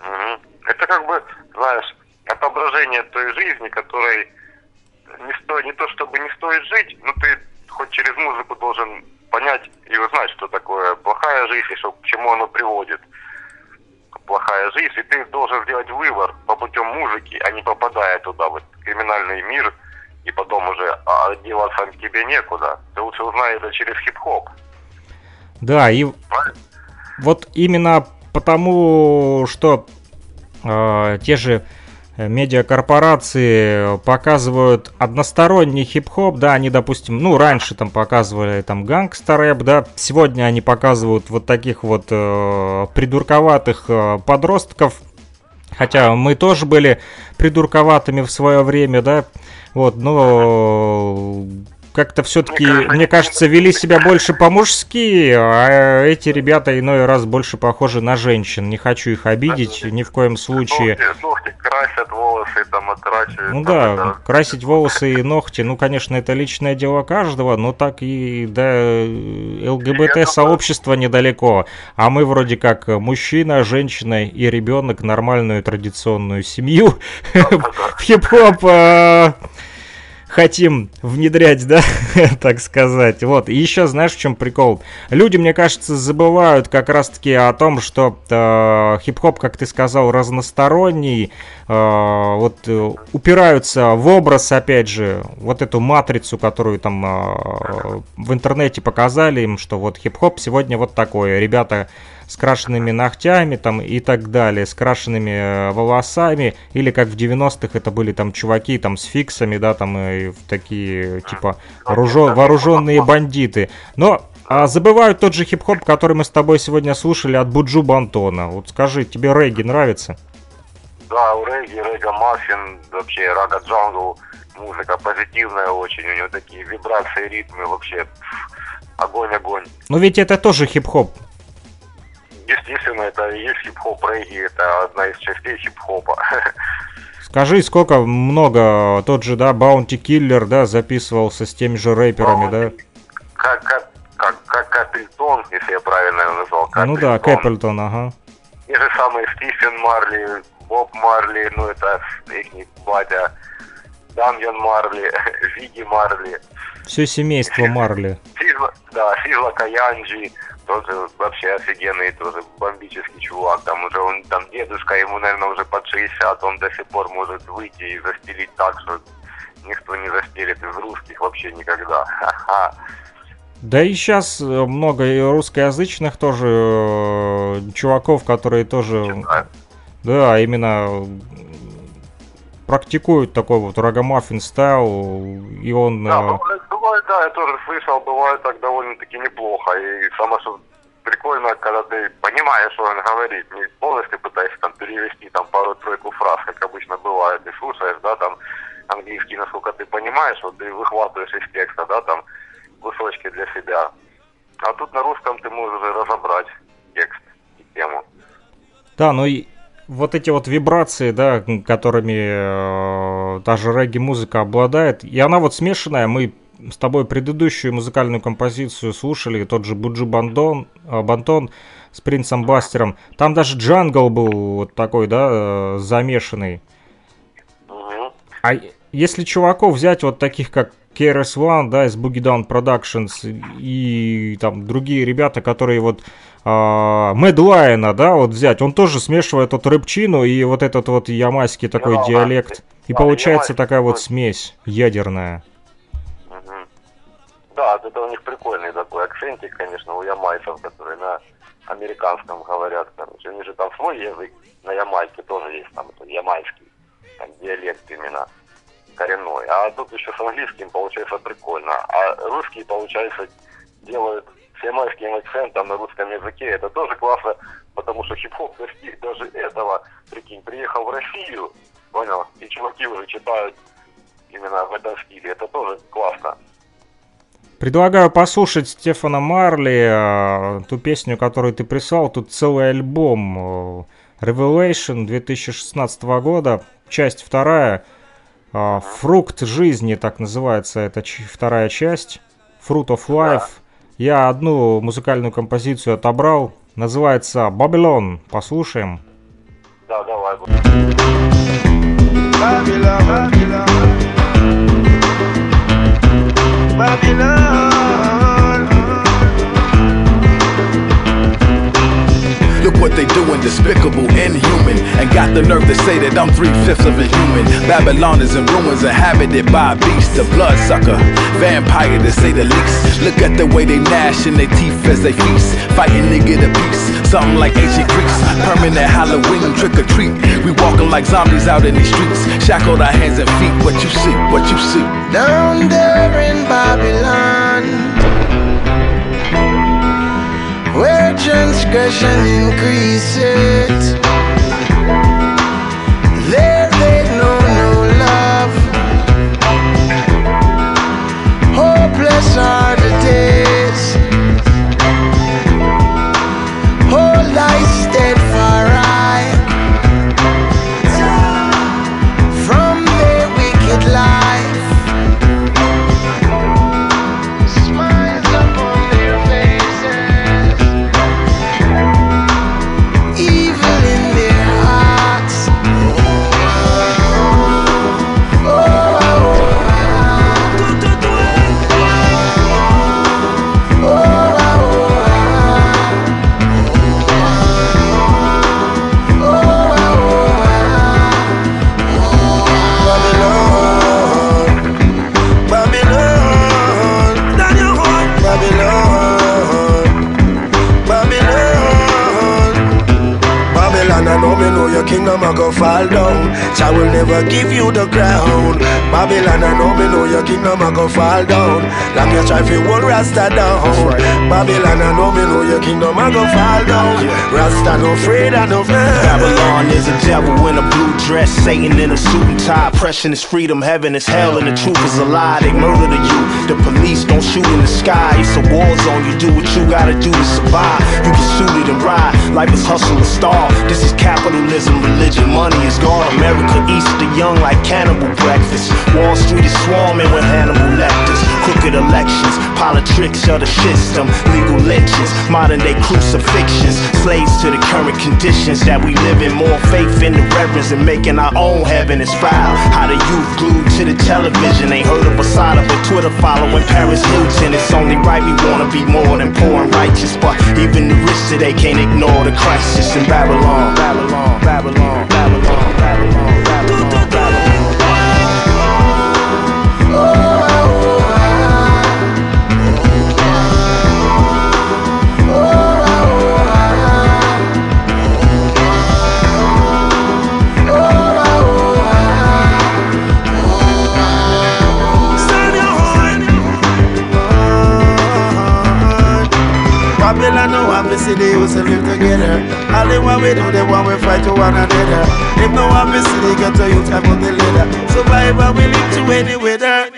Это как бы, знаешь, отображение той жизни, которой не, сто, не то чтобы не стоит жить, но ты хоть через музыку должен понять и узнать, что такое плохая жизнь и что, к чему оно приводит плохая жизнь, и ты должен сделать выбор по путем музыки, а не попадая туда, в криминальный мир, и потом уже а, деваться тебе некуда. Ты лучше узнай это через хип-хоп. Да, и Правильно? вот именно потому, что э, те же медиакорпорации показывают односторонний хип-хоп, да, они, допустим, ну, раньше там показывали там гангстер-рэп, да, сегодня они показывают вот таких вот э, придурковатых э, подростков, хотя мы тоже были придурковатыми в свое время, да, вот, но как-то все-таки, мне кажется, вели себя больше по-мужски, а эти ребята иной раз больше похожи на женщин. Не хочу их обидеть ни в коем случае. Ногти, ногти красят, волосы там отращивают. Ну да, да, красить волосы и ногти, ну, конечно, это личное дело каждого, но так и до ЛГБТ-сообщества недалеко. А мы вроде как мужчина, женщина и ребенок нормальную традиционную семью в хип-хоп а, хотим внедрять, да, так сказать. Вот, и еще знаешь, в чем прикол? Люди, мне кажется, забывают как раз-таки о том, что э, хип-хоп, как ты сказал, разносторонний, э, вот э, упираются в образ, опять же, вот эту матрицу, которую там э, в интернете показали им, что вот хип-хоп сегодня вот такой. Ребята с крашенными ногтями там и так далее, с крашенными э, волосами, или как в 90-х это были там чуваки там с фиксами, да, там и такие типа вооружен, вооруженные бандиты. Но а забывают тот же хип-хоп, который мы с тобой сегодня слушали от Буджу Бантона. Вот скажи, тебе регги нравится? Да, у регги, рега маффин, вообще рага джангл, музыка позитивная очень, у него такие вибрации, ритмы, вообще огонь-огонь. Но ведь это тоже хип-хоп. Естественно, это и есть хип-хоп регги, это одна из частей хип-хопа. Скажи, сколько много тот же, да, Баунти Киллер, да, записывался с теми же рэперами, да? Как, как, как, как Капельтон, если я правильно его назвал. Ну да, Кэппельтон, ага. Те же самые Стивен Марли, Боб Марли, ну это их батя, Дамьян Марли, Виги Марли. Все семейство Марли. Сизла, да, Сизла Каянджи, тоже вообще офигенный, тоже бомбический чувак. Там уже он, там дедушка, ему, наверное, уже под 60, он до сих пор может выйти и застелить так, что никто не застелит из русских вообще никогда. Ха-ха. Да и сейчас много и русскоязычных тоже э, чуваков, которые тоже... Читаю. Да, именно практикуют такой вот рогомаффин стайл, и он... Да, э, бывает, бывает, да, я тоже слышал, бывает так довольно-таки неплохо. И самое что прикольно, когда ты понимаешь, что он говорит, не полностью пытаешься там перевести там пару-тройку фраз, как обычно бывает, ты слушаешь, да, там английский, насколько ты понимаешь, вот ты выхватываешь из текста, да, там кусочки для себя. А тут на русском ты можешь уже разобрать текст и тему. Да, ну и вот эти вот вибрации, да, которыми э, та же регги-музыка обладает, и она вот смешанная, мы с тобой предыдущую музыкальную композицию слушали, тот же Буджи Бандон, э, Бантон с Принцем Бастером, там даже джангл был вот такой, да, э, замешанный. А если чуваков взять вот таких, как KRS One, да, из Boogie Down Productions и там другие ребята, которые вот а, Мэд Лайна, да, вот взять, он тоже смешивает вот рэпчину и вот этот вот ямайский такой Да, диалект. И получается такая вот смесь ядерная. Да, это у них прикольный такой акцентик, конечно, у ямайцев, которые на американском говорят. Короче. У них же там свой язык, на ямайке тоже есть там этот ямайский, там диалект именно коренной. А тут еще с английским получается прикольно. А русские, получается, делают с ямайским акцентом на русском языке. Это тоже классно, потому что хип-хоп достиг даже этого. Прикинь, приехал в Россию, понял, и чуваки уже читают именно в этом стиле. Это тоже классно. Предлагаю послушать Стефана Марли, э, ту песню, которую ты прислал. Тут целый альбом э, Revelation 2016 года, часть вторая. э, Фрукт жизни, так называется эта ч- вторая часть. Fruit of Life. Я одну музыкальную композицию отобрал. Называется Babylon. Послушаем. Да, давай. Babylon, Babylon, Babylon. What they doing, despicable, inhuman. And got the nerve to say that I'm three fifths of a human. Babylon is in ruins, inhabited by a beast, a bloodsucker, vampire to say the least. Look at the way they gnash in their teeth as they feast, fighting to get a piece. Something like ancient Greeks, permanent Halloween trick or treat. We walking like zombies out in these streets, shackled our hands and feet. What you see, what you see. Down there in Babylon, transgression increases, there they know no love. Hopeless are never go fall down. Jah will never give you the crown. Babylon, I know me know your kingdom a go fall down. Long you try fi hold Rasta down. Babylon, I know me know your kingdom a go fall down. Rasta no afraid of no Babylon is a devil in a blue dress, Satan in a suit and tie. Oppression is freedom, heaven is hell, and the truth is a lie. They murder the youth. The police don't shoot in the sky. It's a war zone. You do what you gotta do to survive. You get suited and ride. Life is hustle and starve. This is capitalism, religion, money is God. America eats the young like cannibal breakfast. Wall Street is swarming with Hannibal Lecters. Crooked elections, politics of the system, legal lynchings, modern day crucifixions, slaves to the current conditions that we live in. More faith in the reverence and making our own heaven is foul. How the youth glued to the television ain't heard of a side of a Twitter following Paris Hilton. It's only right we wanna be more than poor and righteous, but even the rich today can't ignore the crisis in. Babylon, Babylon, Babylon, Babylon, Babylon, to live together. All the one we do, the one we fight to one another. If no one be silly, get to you, time put the leader. Survive we live to any weather.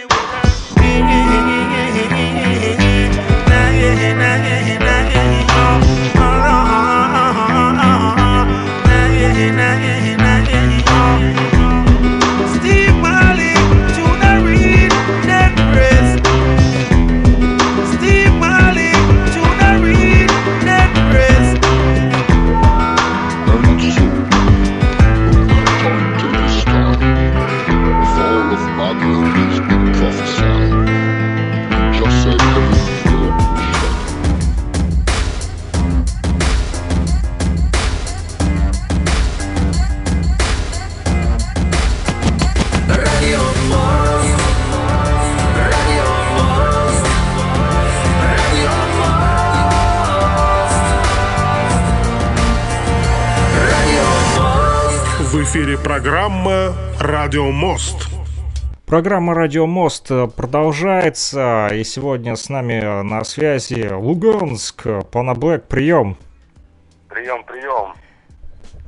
Программа «Радио Мост». Программа «Радио Мост» продолжается, и сегодня с нами на связи Луганск, Пана Блэк, прием. Прием, прием.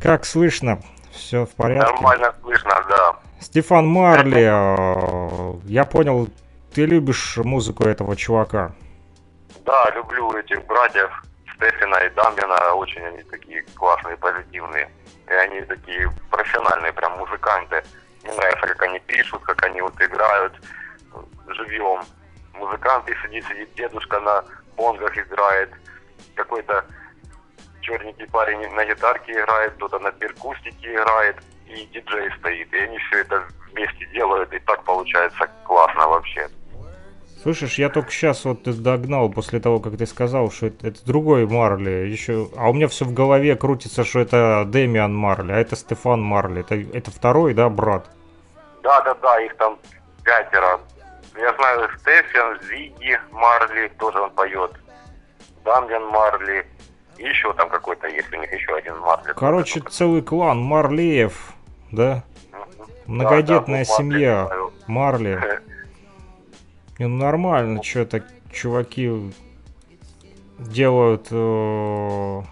Как слышно? Все в порядке? Нормально слышно, да. Стефан Марли, э, я понял, ты любишь музыку этого чувака. Да, люблю этих братьев Стефина и Дамбина. Очень они такие классные, позитивные. И они такие профессиональные прям музыканты. Мне нравится, как они пишут, как они вот играют живьем. Музыканты сидит, сидит дедушка на бонгах играет. Какой-то черненький парень на гитарке играет, кто-то на перкустике играет. И диджей стоит. И они все это вместе делают. И так получается классно вообще. Слышишь, я только сейчас вот догнал после того, как ты сказал, что это, это другой Марли. Еще, а у меня все в голове крутится, что это Дэмиан Марли, а это Стефан Марли. Это, это второй, да, брат? Да, да, да, их там пятеро. Я знаю Стефан, Зиги Марли, тоже он поет. Дамьян Марли. И еще там какой-то есть у них еще один Марли. Короче, целый клан Марлеев, да? Многодетная да, да, семья Марли. Марли. Не, ну нормально, что так чуваки делают... э,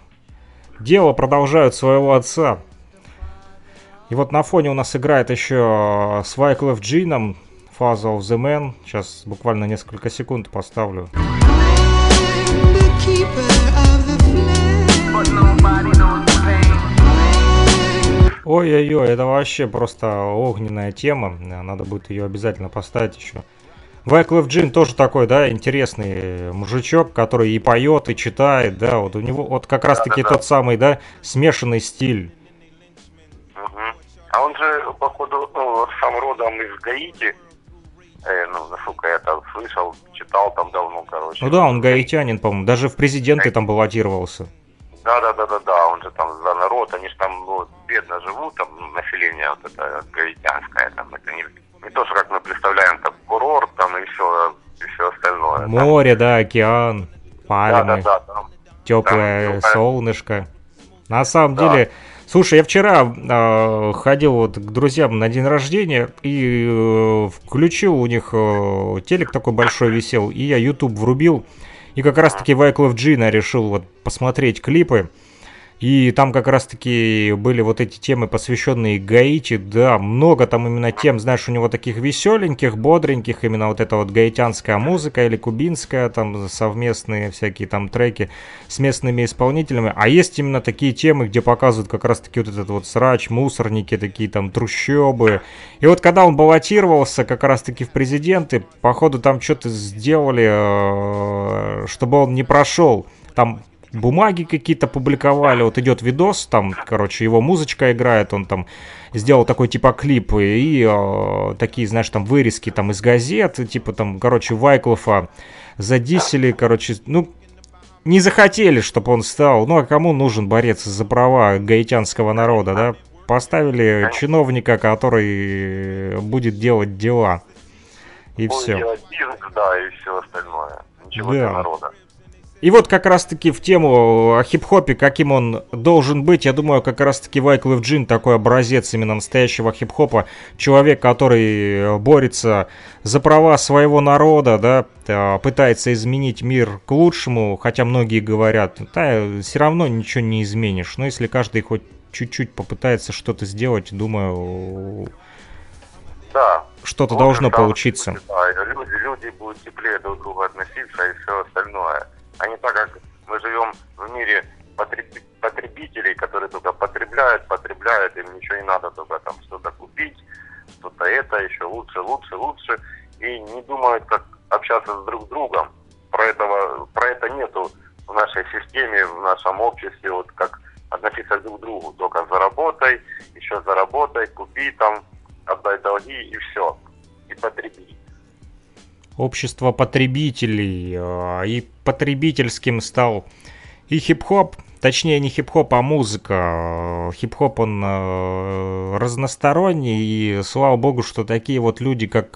дело продолжают своего отца. И вот на фоне у нас играет еще с Wyclef Джином Father of the Man. Сейчас буквально несколько секунд поставлю. Ой-ой-ой, это вообще просто огненная тема. Надо будет ее обязательно поставить еще. Wyclef Джин тоже такой, да, интересный мужичок, который и поет, и читает, да, вот у него вот как раз таки тот самый, да, смешанный стиль. А он же, походу, ну, сам родом из Гаити. Э, ну, насколько я там слышал, читал там давно, короче. Ну да, он гаитянин, по-моему, даже в президенты там баллотировался. Да, да, да, да, да, он же там за народ, они же там ну, бедно живут, там население вот это гаитянское, там это не, то, что как мы представляем, там курорт там и все, и все остальное. Там- Море, да, океан, да, да, пальмы, да, там, теплое там, ну, солнышко. На самом Да. деле, Слушай, я вчера э, ходил вот к друзьям на день рождения и э, включил у них э, телек такой большой висел, и я YouTube врубил, и как раз-таки Wyclef Джина решил вот посмотреть клипы. И там как раз-таки были вот эти темы, посвященные Гаити, да, много там именно тем, знаешь, у него таких веселеньких, бодреньких, именно вот эта вот гаитянская музыка или кубинская, там совместные всякие там треки с местными исполнителями. А есть именно такие темы, где показывают как раз-таки вот этот вот срач, мусорники, такие там трущобы. И вот когда он баллотировался как раз-таки в президенты, походу там что-то сделали, э, чтобы он не прошел. Там бумаги какие-то публиковали. Вот идет видос, там, короче, его музычка играет, он там сделал такой типа клип и э, такие, знаешь, там вырезки там из газет, типа там, короче, Вайклофа задисели, короче, ну, не захотели, чтобы он стал. Ну, а кому нужен борец за права гаитянского народа, да? Поставили чиновника, который будет делать дела. И Будет все. делать бизнес, да, и все остальное. Ничего Да. для народа. И вот как раз-таки в тему о хип-хопе, каким он должен быть, я думаю, как раз-таки Вайклиф Джин такой образец именно настоящего хип-хопа. Человек, который борется за права своего народа, да, э, пытается изменить мир к лучшему, хотя многие говорят, да, все равно ничего не изменишь. Но если каждый хоть чуть-чуть попытается что-то сделать, думаю, Да. что-то должно получиться. Да, люди, люди будут теплее друг к другу относиться и все остальное. А не так, как мы живем в мире потреб- потребителей, которые только потребляют, потребляют, им ничего не надо только там что-то купить, что-то это, еще лучше, лучше, лучше, и не думают, как общаться с друг другом. Про, этого, про это нету в нашей системе, в нашем обществе, вот как относиться друг к другу. Только заработай, еще заработай, купи там, отдай долги и все. И потреби. Общество потребителей, э, и потребительским стал и хип-хоп, точнее не хип-хоп, а музыка. Э, Хип-хоп он э, разносторонний, и слава богу, что такие вот люди, как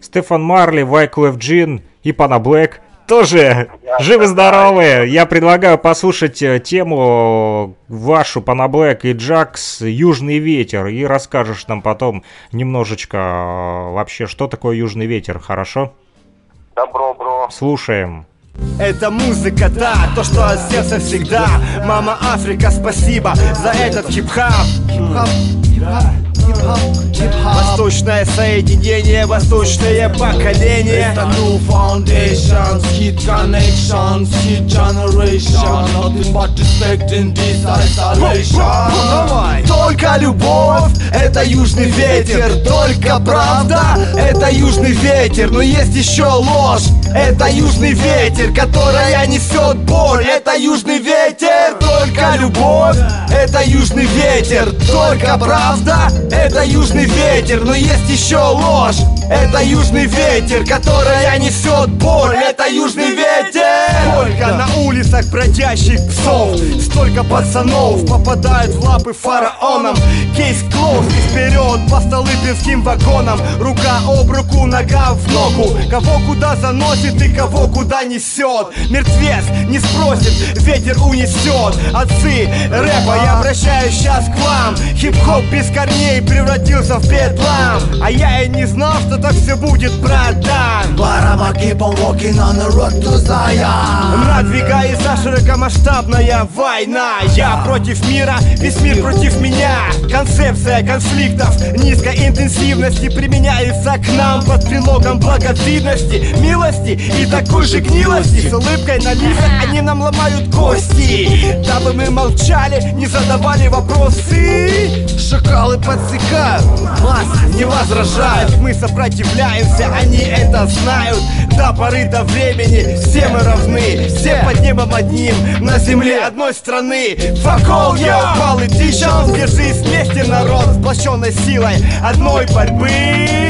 Стефан Марли, Вайклев Джин и Bana Black, тоже живы-здоровы. Я предлагаю послушать э, тему вашу, Bana Black и Джакс, «Южный ветер», и расскажешь нам потом немножечко э, вообще, что такое «Южный ветер», хорошо? Добро, бро. Слушаем. Это музыка, да, то, что от сердца всегда Мама Африка, спасибо за этот хип-хоп, хип-хоп, хип-хап Восточное соединение, восточное поколение. Это new foundations, hit connections, hit generation Nothing but respect in this isolation. Только любовь, это южный ветер. Только правда, это южный ветер. Но есть еще ложь, это южный ветер Которая несет боль, это южный ветер. Только любовь, это южный ветер. Только правда, это южный ветер Но есть еще ложь, это южный ветер Которая несет боль, это южный ветер. Только на улицах бродящих псов Столько пацанов попадают в лапы фараонам. Кейс клоус и вперед по столыпинским вагонам. Рука об руку, нога в ногу. Кого куда заносит и кого куда несет Мертвец не спросит, ветер унесет Отцы рэпа, я обращаюсь сейчас к вам. Хип-хоп без корней превратился в бедлам А я и не знал, что так все будет, братан I'ma keep on walking on the road to Zion Надвигается широкомасштабная война. Я против мира, весь мир против меня. Концепция конфликтов низкой интенсивности Применяется к нам под предлогом благотворительности Милости и такой же гнилости. С улыбкой на лицах они нам ломают кости. Дабы мы молчали, не задавали вопросы. Шакалы подсекают, массы не возражают. Мы сопротивляемся, они это знают. До поры до времени все мы равны. Все под небом одним, на земле одной страны. Fuck all your politicians Держись вместе, народ, сплощенной силой одной борьбы.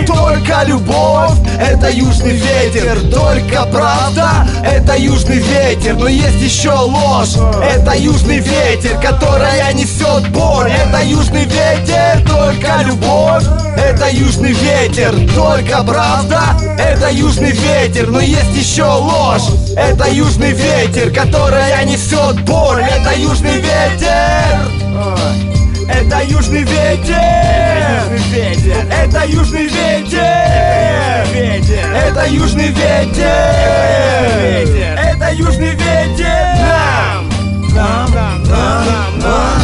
Только любовь, это южный ветер Только правда, это южный ветер. Но есть еще ложь, это южный ветер Которая несет боль, это южный ветер Только любовь, это южный ветер Только правда, это южный ветер Но есть еще ложь, это южный ветер Которая несет боль, это южный ветер Это южный ветер! Это южный ветер! Это южный ветер! Это южный ветер! Нам! Нам! Нам! Нам!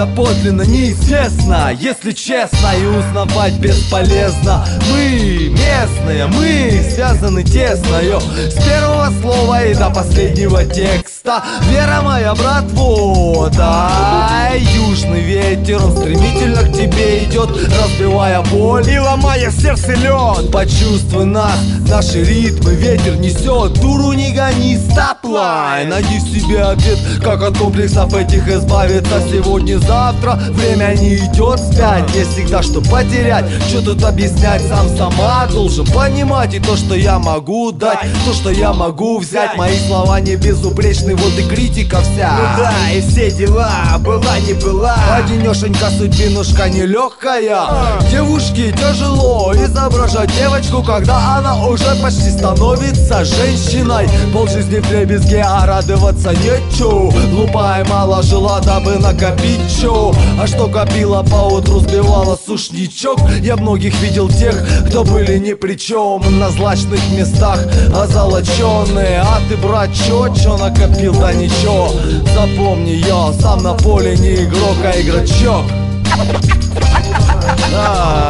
Доподлинно неизвестно, если честно И узнавать бесполезно. Мы местные, мы связаны тесно йо, С первого слова и до последнего текста. Вера моя, братво, да Южный ветер, он стремительно к тебе идет Разбивая боль. И ломая сердце лед Почувствуй нас, наши ритмы ветер несет Дуру не гони, стоп-лайн Найди в себе ответ, как от комплексов этих избавиться Сегодня-завтра время не идет вспять. Есть всегда что потерять, что тут объяснять. Сам сама должен понимать И то, что я могу дать, то, что я могу взять. Мои слова не безупречны, вот и критика вся. Ну да, и все дела, была не была. Одинешенька судьбинушка нелегкая Девушке тяжело изображать девочку Когда она уже почти становится женщиной. Полжизни в дребезге, а радоваться нечего. Глупая мало жила, дабы накопить чё А что копила поутру, сбивала сушничок. Я многих видел тех, кто были ни при чем На злачных местах озолоченные А ты, брат, чё, чё накопил, да ничего. Запомни, я сам на поле не игрок, а игрочок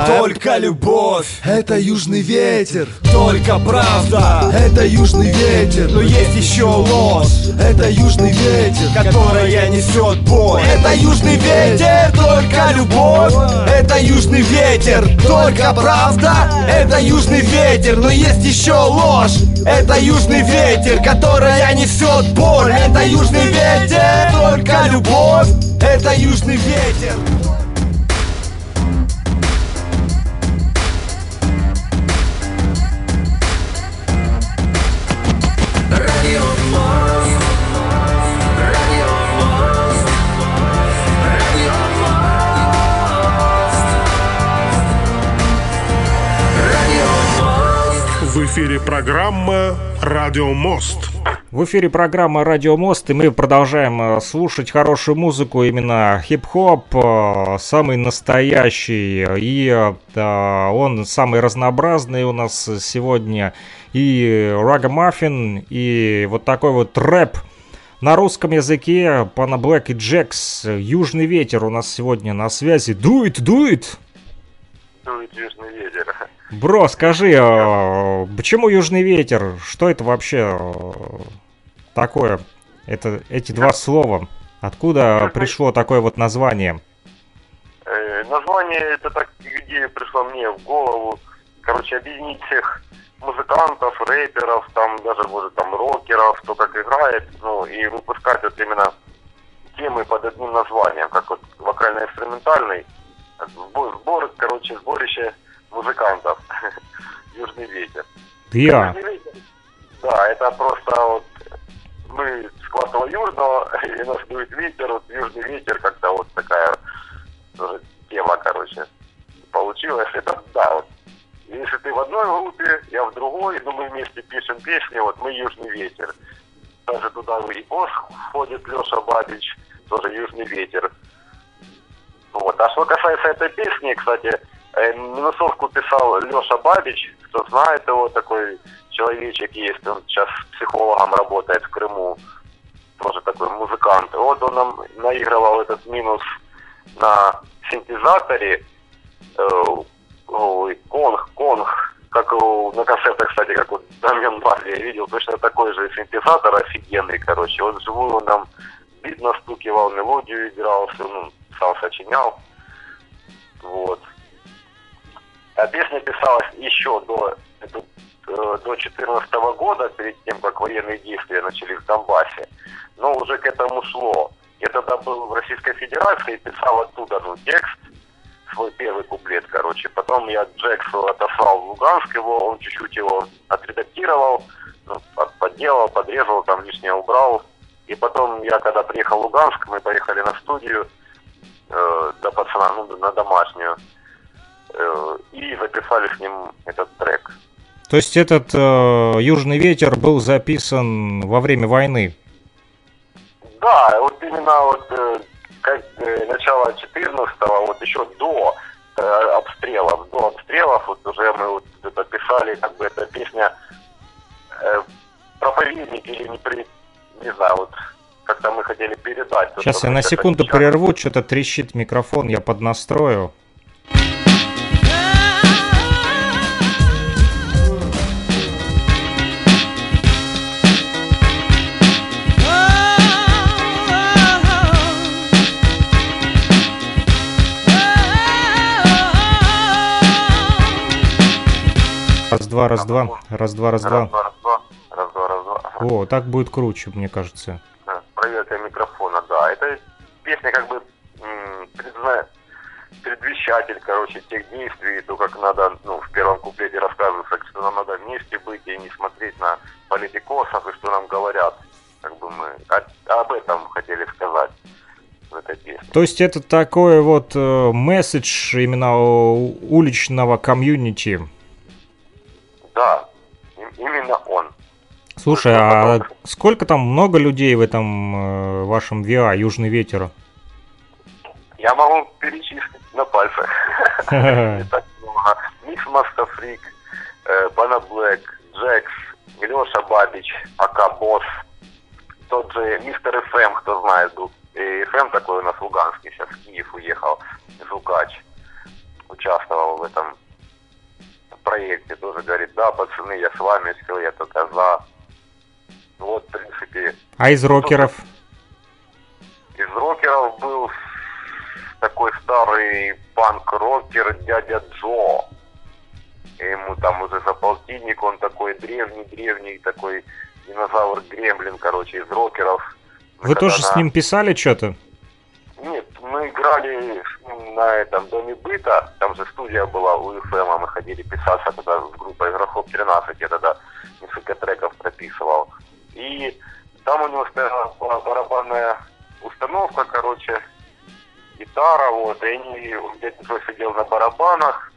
только любовь, это южный ветер. Только правда, это южный ветер. Но есть еще ложь, это южный ветер. Которая несет боль. Это южный ветер, только любовь. Это южный ветер, только правда. Это южный ветер, но есть еще ложь. Это южный ветер, которая несет боль. Это южный ветер, только любовь. Это южный ветер эфире программа «Радио Мост». В эфире программа «Радио Мост», и мы продолжаем э, слушать хорошую музыку, именно хип-хоп, э, самый настоящий, и э, он самый разнообразный у нас сегодня, и рагамаффин, и вот такой вот рэп на русском языке, Пана Блэк и Джекс, «Южный ветер» у нас сегодня на связи. Дует, дует! Дует южный ветер. Бро, скажи, а, почему южный ветер? Что это вообще а, такое? Это эти два слова. Откуда пришло такое вот название? Э, название, это так идея пришла мне в голову. Короче, объединить всех музыкантов, рэперов, там даже, может, там, рокеров, кто как играет, ну, и выпускать вот именно темы под одним названием, как вот вокально-инструментальный сбор, сбор, короче, сборище музыкантов. Южный ветер. Я. Да, это просто вот мы с Классного Южного, и нас дует ветер, вот южный ветер, как-то вот такая тоже тема, короче, получилась. Это, да, вот, если ты в одной группе, я в другой, но мы вместе пишем песни, вот мы южный ветер. Даже туда и босс входит Леша Бабич, тоже южный ветер. Вот. А что касается этой песни, кстати, минусовку писал Леша Бабич, кто знает его, такой человечек есть, он сейчас психологом работает в Крыму, тоже такой музыкант. Вот он нам наигрывал этот минус на синтезаторе, э, ой, конг, конг, как у, на концертах, кстати, как вот Дамьян Барли я видел, точно такой же синтезатор офигенный, короче. Он живую нам бит настукивал, мелодию играл, все, ну, сам сочинял. Вот. А песня писалась еще до, э, до 14 года, перед тем, как военные действия начались в Донбассе. Но уже к этому шло. Я тогда был в Российской Федерации и писал оттуда ну, текст, свой первый куплет, короче. Потом я Джексу отослал в Луганск его, он чуть-чуть его отредактировал, ну, подделал, подрезал, там лишнее убрал. И потом я, когда приехал в Луганск, мы поехали на студию, э, до пацана, ну, на домашнюю. Э, и записали с ним этот трек. То есть этот э, Южный ветер был записан во время войны? Да, вот именно вот э, как э, начало 14-го, вот еще до э, обстрелов, до обстрелов, вот уже мы вот это писали, как бы эта песня э, проповедник или не при, не знаю, вот как-то мы хотели передать. Сейчас я на секунду сейчас- прерву, что-то трещит микрофон, я поднастрою. Раз-два, раз-два, раз-два, раз-два. Раз-два, раз-два. О, так будет круче, мне кажется. Да, Проверка микрофона, да. Это песня как бы предвещатель, короче, тех действий, то, как надо, ну, в первом куплете рассказывается, что нам надо вместе быть и не смотреть на политикосов и что нам говорят. Как бы мы об этом хотели сказать в этой песне. То есть это такой вот э, месседж именно у- уличного комьюнити. Да, именно он. Слушай, а сколько там много людей в этом э, вашем ВИА Южный ветер? Я могу перечислить на пальцах. Не так много. Mix Masta Freak, э, Bana Black, Джекс, Леша Бабич, АК Босс, тот же Мистер FM, кто знает, был. И FM такой у нас луганский, сейчас в Киев уехал, Звукач. Участвовал в этом проекте, тоже говорит, да, пацаны, я с вами, все, я только за. Вот, в принципе, А из рокеров? из рокеров был такой старый панк-рокер дядя Джо. Ему там уже за полтинник, он такой древний-древний, такой динозавр-гремлин, короче, из рокеров. Вы тоже с на- ним писали что-то? Нет, мы играли на этом доме быта, там же студия была у ФМа, мы ходили писаться тогда с группой Игроков 13, я тогда несколько треков прописывал. И там у него стояла барабанная установка, короче, гитара, вот, и они, он дядя Джо сидел на барабанах,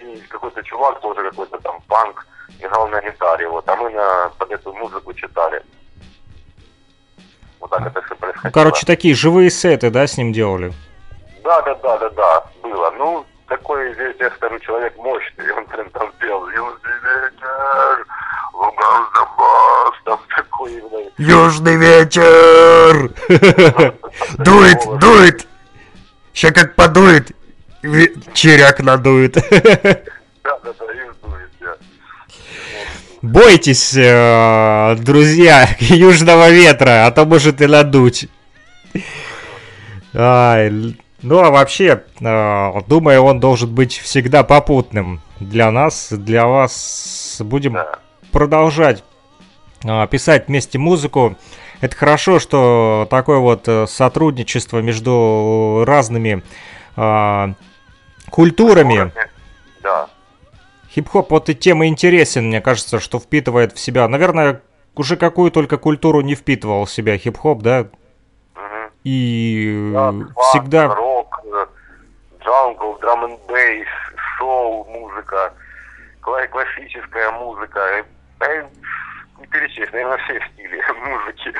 и какой-то чувак, тоже какой-то там панк, играл на гитаре, вот, а мы на, под эту музыку читали. Вот так это все происходило. Ну, короче, такие живые сеты, да, с ним делали? Да, да, да, да, да, было. Ну, такой, здесь я скажу, человек мощный, он прям там пел, «Южный ветер, Луган бас, там такой именно... Южный ветер! Дует, дует! Ща как подует, черяк надует. Да, да, да, и дует. Бойтесь, э, друзья, южного ветра, а то может и надуть. Ну а вообще, э, думаю, он должен быть всегда попутным для нас, для вас. Будем продолжать э, писать вместе музыку. Это хорошо, что такое вот сотрудничество между разными культурами. Да. Хип-хоп вот и тема интересен, мне кажется, что впитывает в себя. Наверное, уже какую только культуру не впитывал в себя хип-хоп, да? И э, всегда... Рок, э, джангл, драм н бейс, соул, музыка, кла- классическая музыка. э, Не перечесть, наверное, все стили музыки.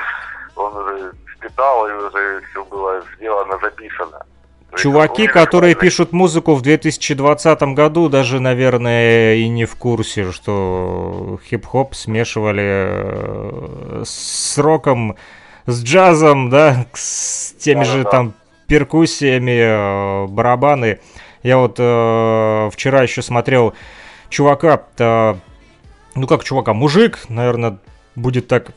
Он уже впитал, и уже все было сделано, записано. Чуваки, которые пишут музыку в 2020 году, даже, наверное, и не в курсе, что хип-хоп смешивали э, с роком, с джазом, да, с теми же там перкуссиями, э, барабаны. Я вот э, вчера еще смотрел чувака, э, ну как чувака, мужик, наверное, будет так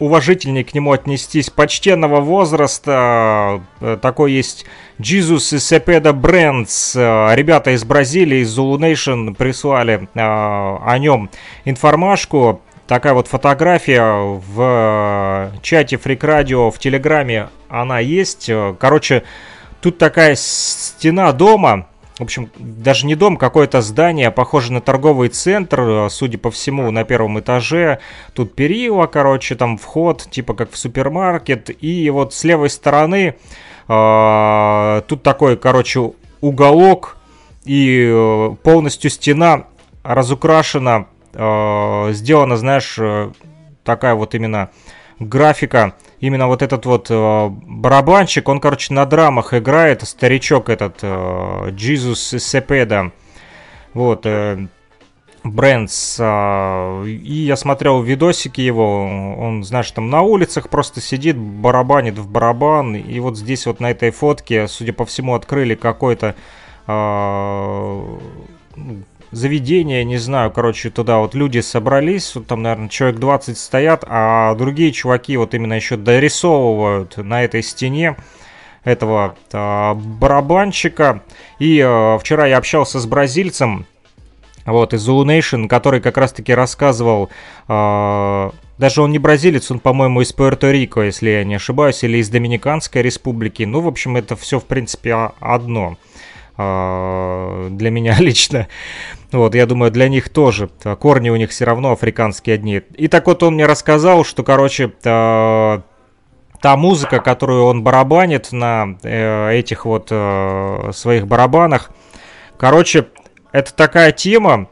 уважительнее к нему отнестись, почтенного возраста. Э, Такой есть Jesus и Сепеда Брендс. Э, Ребята из Бразилии, из Zulu Nation прислали э, о нем информашку. Такая вот фотография в чате Фрик Радио в Телеграме она есть. Короче, тут такая стена дома, в общем, даже не дом, какое-то здание, похоже на торговый центр, э, судя по всему, на первом этаже. Тут перила, короче, там вход, типа как в супермаркет. И вот с левой стороны э, тут такой, короче, уголок и э, полностью стена разукрашена, э, сделана, знаешь, э, такая вот именно графика. Именно вот этот вот э, барабанщик, он, короче, на драмах играет, старичок этот, э, Jesus Сепеда. Вот, э, Брэнс. Э, и я смотрел видосики его, он, знаешь, там на улицах просто сидит, барабанит в барабан. И вот здесь вот на этой фотке, судя по всему, открыли какой-то э, заведение, не знаю, короче, туда вот люди собрались, вот там, наверное, человек 20 стоят, а другие чуваки вот именно еще дорисовывают на этой стене этого э, барабанщика. И э, вчера я общался с бразильцем, вот, из Zulu Nation, который как раз-таки рассказывал, э, даже он не бразилец, он, по-моему, из Пуэрто-Рико, если я не ошибаюсь, или из Доминиканской республики. Ну, в общем, это все, в принципе, одно для меня лично. Вот, я думаю, для них тоже. Корни у них все равно африканские одни. И так вот он мне рассказал, что, короче, та, та музыка, которую он барабанит на э, этих вот э, своих барабанах, короче, это такая тема,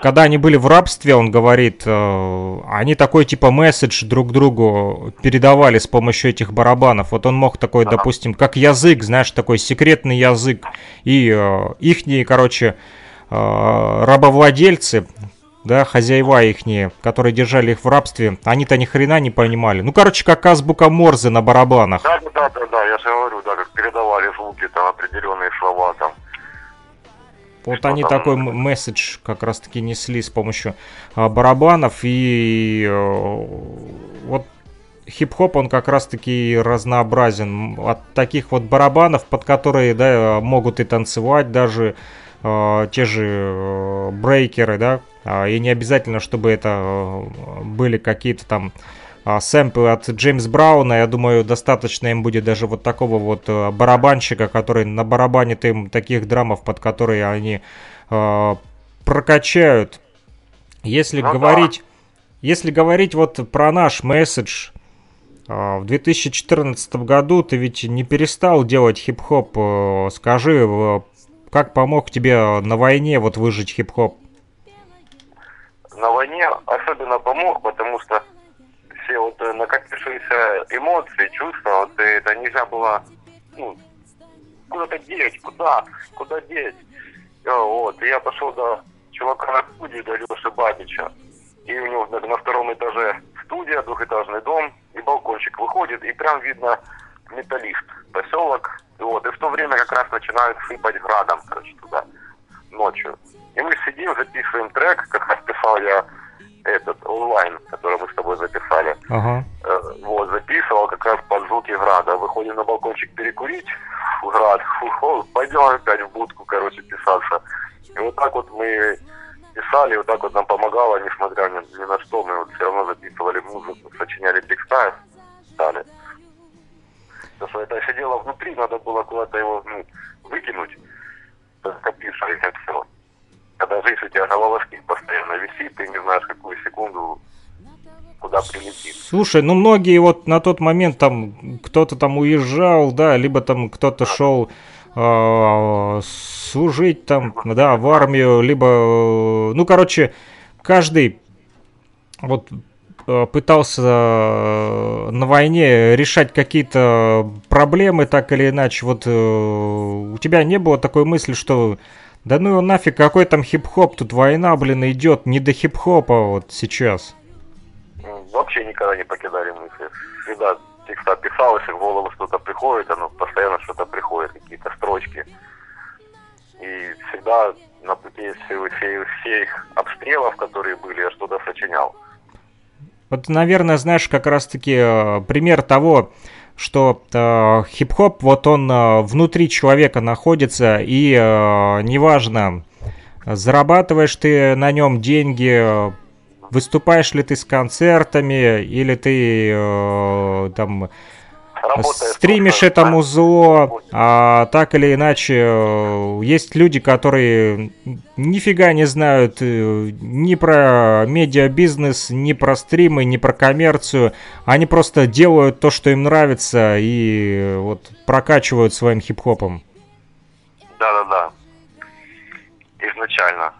когда они были в рабстве, он говорит, э, они такой типа месседж друг другу передавали с помощью этих барабанов. Вот он мог такой, допустим, как язык, знаешь, такой секретный язык. И э, ихние, короче, э, рабовладельцы, да, хозяева ихние, которые держали их в рабстве, они-то ни хрена не понимали. Ну, короче, как азбука Морзе на барабанах. Да, да, да, да, я же говорю, да, как передавали звуки, там, определенные слова, там. Вот они там... такой месседж как раз-таки несли с помощью а, барабанов. И а, вот хип-хоп, он как раз-таки разнообразен. От таких вот барабанов, под которые да, могут и танцевать даже э, те же э, брейкеры, да, и не обязательно, чтобы это были какие-то там а, сэмплы от Джеймс Брауна. Я думаю, достаточно им будет даже вот такого вот а, барабанщика, который на барабанит им таких драмов, под которые они э, прокачают. Если ну, говорить, да. если говорить вот про наш месседж, в 2014 году ты ведь не перестал делать хип-хоп. Скажи, как помог тебе на войне вот выжить хип-хоп? На войне особенно помог, потому что все вот э, накопившиеся эмоции, чувства, вот э, это нельзя было, ну, куда-то деть, куда, куда деть. Э, вот, и я пошел до чувака на студии, до Леши Бабича, и у него на, на втором этаже студия, двухэтажный дом, и балкончик выходит, и прям видно металлист, поселок, вот, и в то время как раз начинают сыпать градом, короче, туда, ночью. И мы сидим, записываем трек, как раз писал я этот онлайн, который мы с тобой записали. Ага. Э, вот, записывал как раз под звуки града. Выходим на балкончик перекурить град. Фу, пойдем опять в будку, короче, писаться. И вот так вот мы писали, вот так вот нам помогало, несмотря ни, ни на что, мы вот все равно записывали музыку, сочиняли текста, стали. Потому что это сидело внутри, надо было куда-то его ну, выкинуть, скопившееся когда жизнь у тебя на волоске постоянно висит, ты не знаешь, какую секунду куда прилетит. Слушай, ну многие вот на тот момент там кто-то там уезжал, да, либо там кто-то шел э, служить там, да, в армию, либо, ну, короче, каждый вот а, пытался на войне решать какие-то проблемы так или иначе. Вот э, у тебя не было такой мысли, что да ну нафиг, какой там хип-хоп, тут война, блин, идет, не до хип-хопа вот сейчас. Вообще никогда не покидали мысли. Всегда текста писалось, в голову что-то приходит, оно постоянно что-то приходит, какие-то строчки. И всегда на пути всех, всех, всех обстрелов, которые были, я что-то сочинял. Вот, наверное, знаешь, как раз-таки э, пример того, что э, хип-хоп, вот он э, внутри человека находится, и э, неважно, зарабатываешь ты на нем деньги, выступаешь ли ты с концертами, или ты э, там стримишь это музло, а так или иначе, э, есть люди, которые нифига не знают э, ни про медиабизнес, ни про стримы, ни про коммерцию. Они просто делают то, что им нравится, и вот прокачивают своим хип-хопом. Да-да-да. изначально.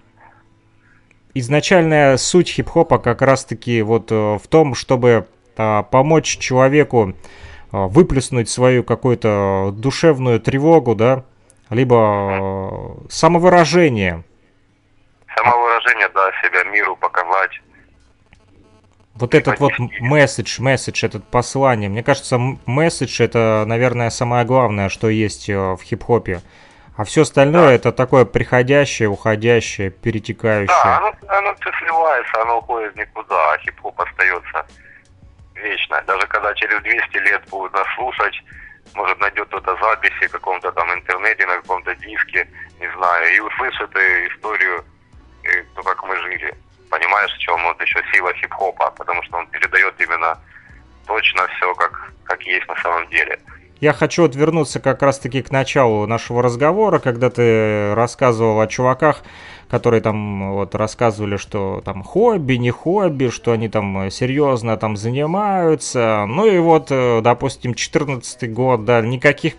Изначальная суть хип-хопа как раз-таки вот э, в том, чтобы а, помочь человеку выплеснуть свою какую-то душевную тревогу, да, либо э, самовыражение. Самовыражение, да, себя миру показать. Вот этот вот месседж, месседж, этот послание. Мне кажется, месседж это, наверное, самое главное, что есть э, в хип-хопе. А все остальное это такое приходящее, уходящее, перетекающее. Да, оно, оно все сливается, оно уходит никуда, а хип-хоп остается вечно. Даже когда через 200 лет будут нас слушать, может найдет кто-то записи в каком-то там интернете, на каком-то диске, не знаю, и услышит историю, э, ну, как мы жили. Понимаешь, в чем вот еще сила хип-хопа, потому что он передает именно точно все, как, как есть на самом деле. Я хочу вот вернуться как раз-таки к началу нашего разговора, когда ты рассказывал о чуваках, которые там вот рассказывали, что там хобби, не хобби, что они там серьезно там занимаются. Ну и вот, э, допустим, 14 год, да, никаких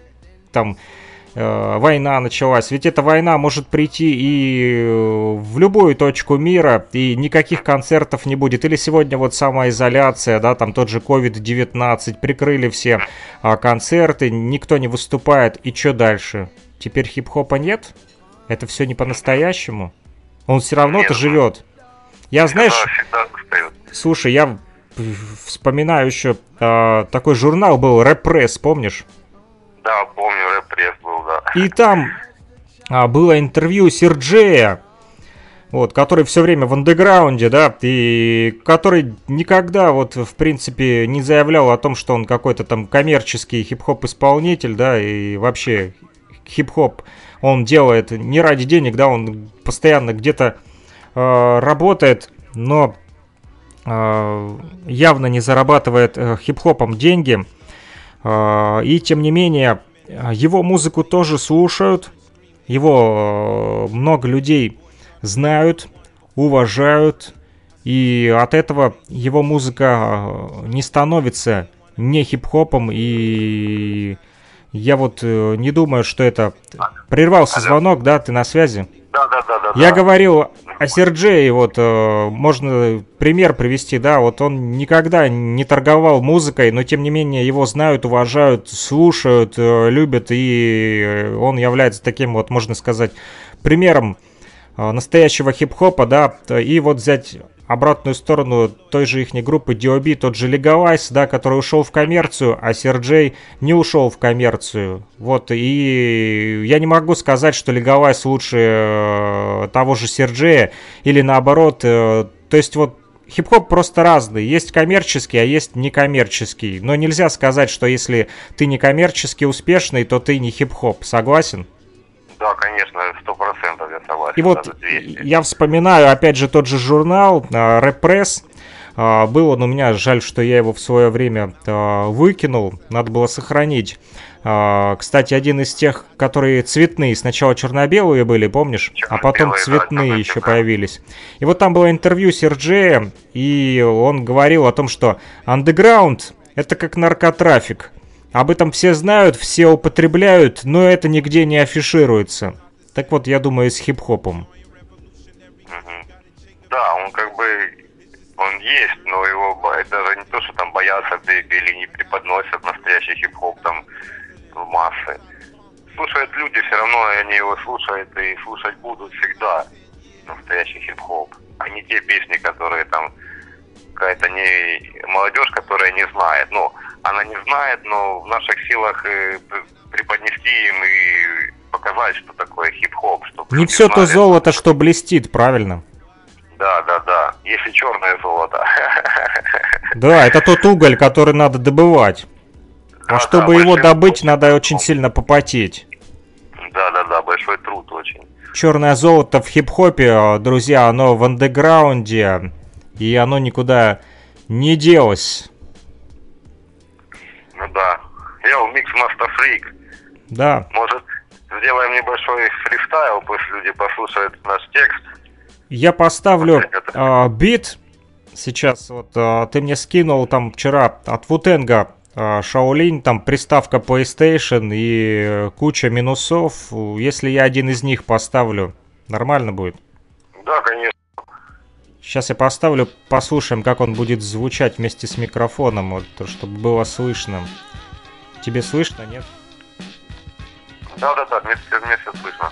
там э, война началась. Ведь эта война может прийти и э, в любую точку мира, и никаких концертов не будет. Или сегодня вот самоизоляция, да, там тот же COVID-19, прикрыли все а, концерты, никто не выступает. И что дальше? Теперь хип-хопа нет? Это все не по-настоящему? Он все равно-то живет. Я, знаешь, слушай, я вспоминаю еще э, такой журнал был Репресс, помнишь? Да, помню, Репресс был, да. И там а, было интервью Серджея, вот, который все время в андеграунде, да, и который никогда, вот, в принципе, не заявлял о том, что он какой-то там коммерческий хип-хоп исполнитель, да, и вообще хип-хоп он делает не ради денег, да, он постоянно где-то э, работает, но э, явно не зарабатывает э, хип-хопом деньги. Э, и тем не менее, его музыку тоже слушают, его э, много людей знают, уважают, и от этого его музыка э, не становится не хип-хопом. И я вот э, не думаю, что это... Прервался звонок, да, ты на связи? Да, да, да, да. Я говорил о Серджее, вот э, можно пример привести, да, вот он никогда не торговал музыкой, но тем не менее его знают, уважают, слушают, э, любят, и э, он является таким вот, можно сказать, примером э, настоящего хип-хопа, да, и вот взять обратную сторону той же их группы DOB, тот же Legalize, да, который ушел в коммерцию, а Серджей не ушел в коммерцию. Вот, и я не могу сказать, что Legalize лучше э, того же Серджея, или наоборот, э, то есть вот хип-хоп просто разный. Есть коммерческий, а есть некоммерческий. Но нельзя сказать, что если ты некоммерчески успешный, то ты не хип-хоп. Согласен? Да, конечно, сто процентов я согласен. И вот я вспоминаю, опять же, тот же журнал «Репресс», а, был он у меня, жаль, что я его в свое время а, выкинул, надо было сохранить. А, кстати, один из тех, которые цветные, сначала черно-белые были, помнишь? А потом цветные да, еще появились. И вот там было интервью Серджея, и он говорил о том, что андеграунд это как наркотрафик. Об этом все знают, все употребляют, но это нигде не афишируется. Так вот, я думаю, с хип-хопом. Да, он как бы, он есть, но его даже не то, что там боятся или не преподносят настоящий хип-хоп там в массы. Слушают люди, все равно они его слушают и слушать будут всегда настоящий хип-хоп, а не те песни, которые там какая-то не молодежь, которая не знает. Ну, она не знает, но в наших силах э, преподнести им и показать, что такое хип-хоп. Не все знали. то золото, что блестит, правильно? Да, да, да. Если черное золото. Да, это тот уголь, который надо добывать. А да, чтобы да, его добыть, надо очень сильно попотеть. Да, да, да, большой труд очень. Черное золото в хип-хопе, друзья, оно в андеграунде, и оно никуда не делось. Да. Я в Mix Master Freak. Да. Может, сделаем небольшой фристайл, пусть люди послушают наш текст. Я поставлю э, бит. Сейчас вот э, ты мне скинул там вчера от Вутенга э, Шаолинь, там приставка PlayStation и куча минусов. Если я один из них поставлю, Нормально будет? Да, конечно. Сейчас я поставлю, послушаем, как он будет звучать вместе с микрофоном, вот, чтобы было слышно. Тебе слышно, нет? Да, да, да, мне, мне все слышно.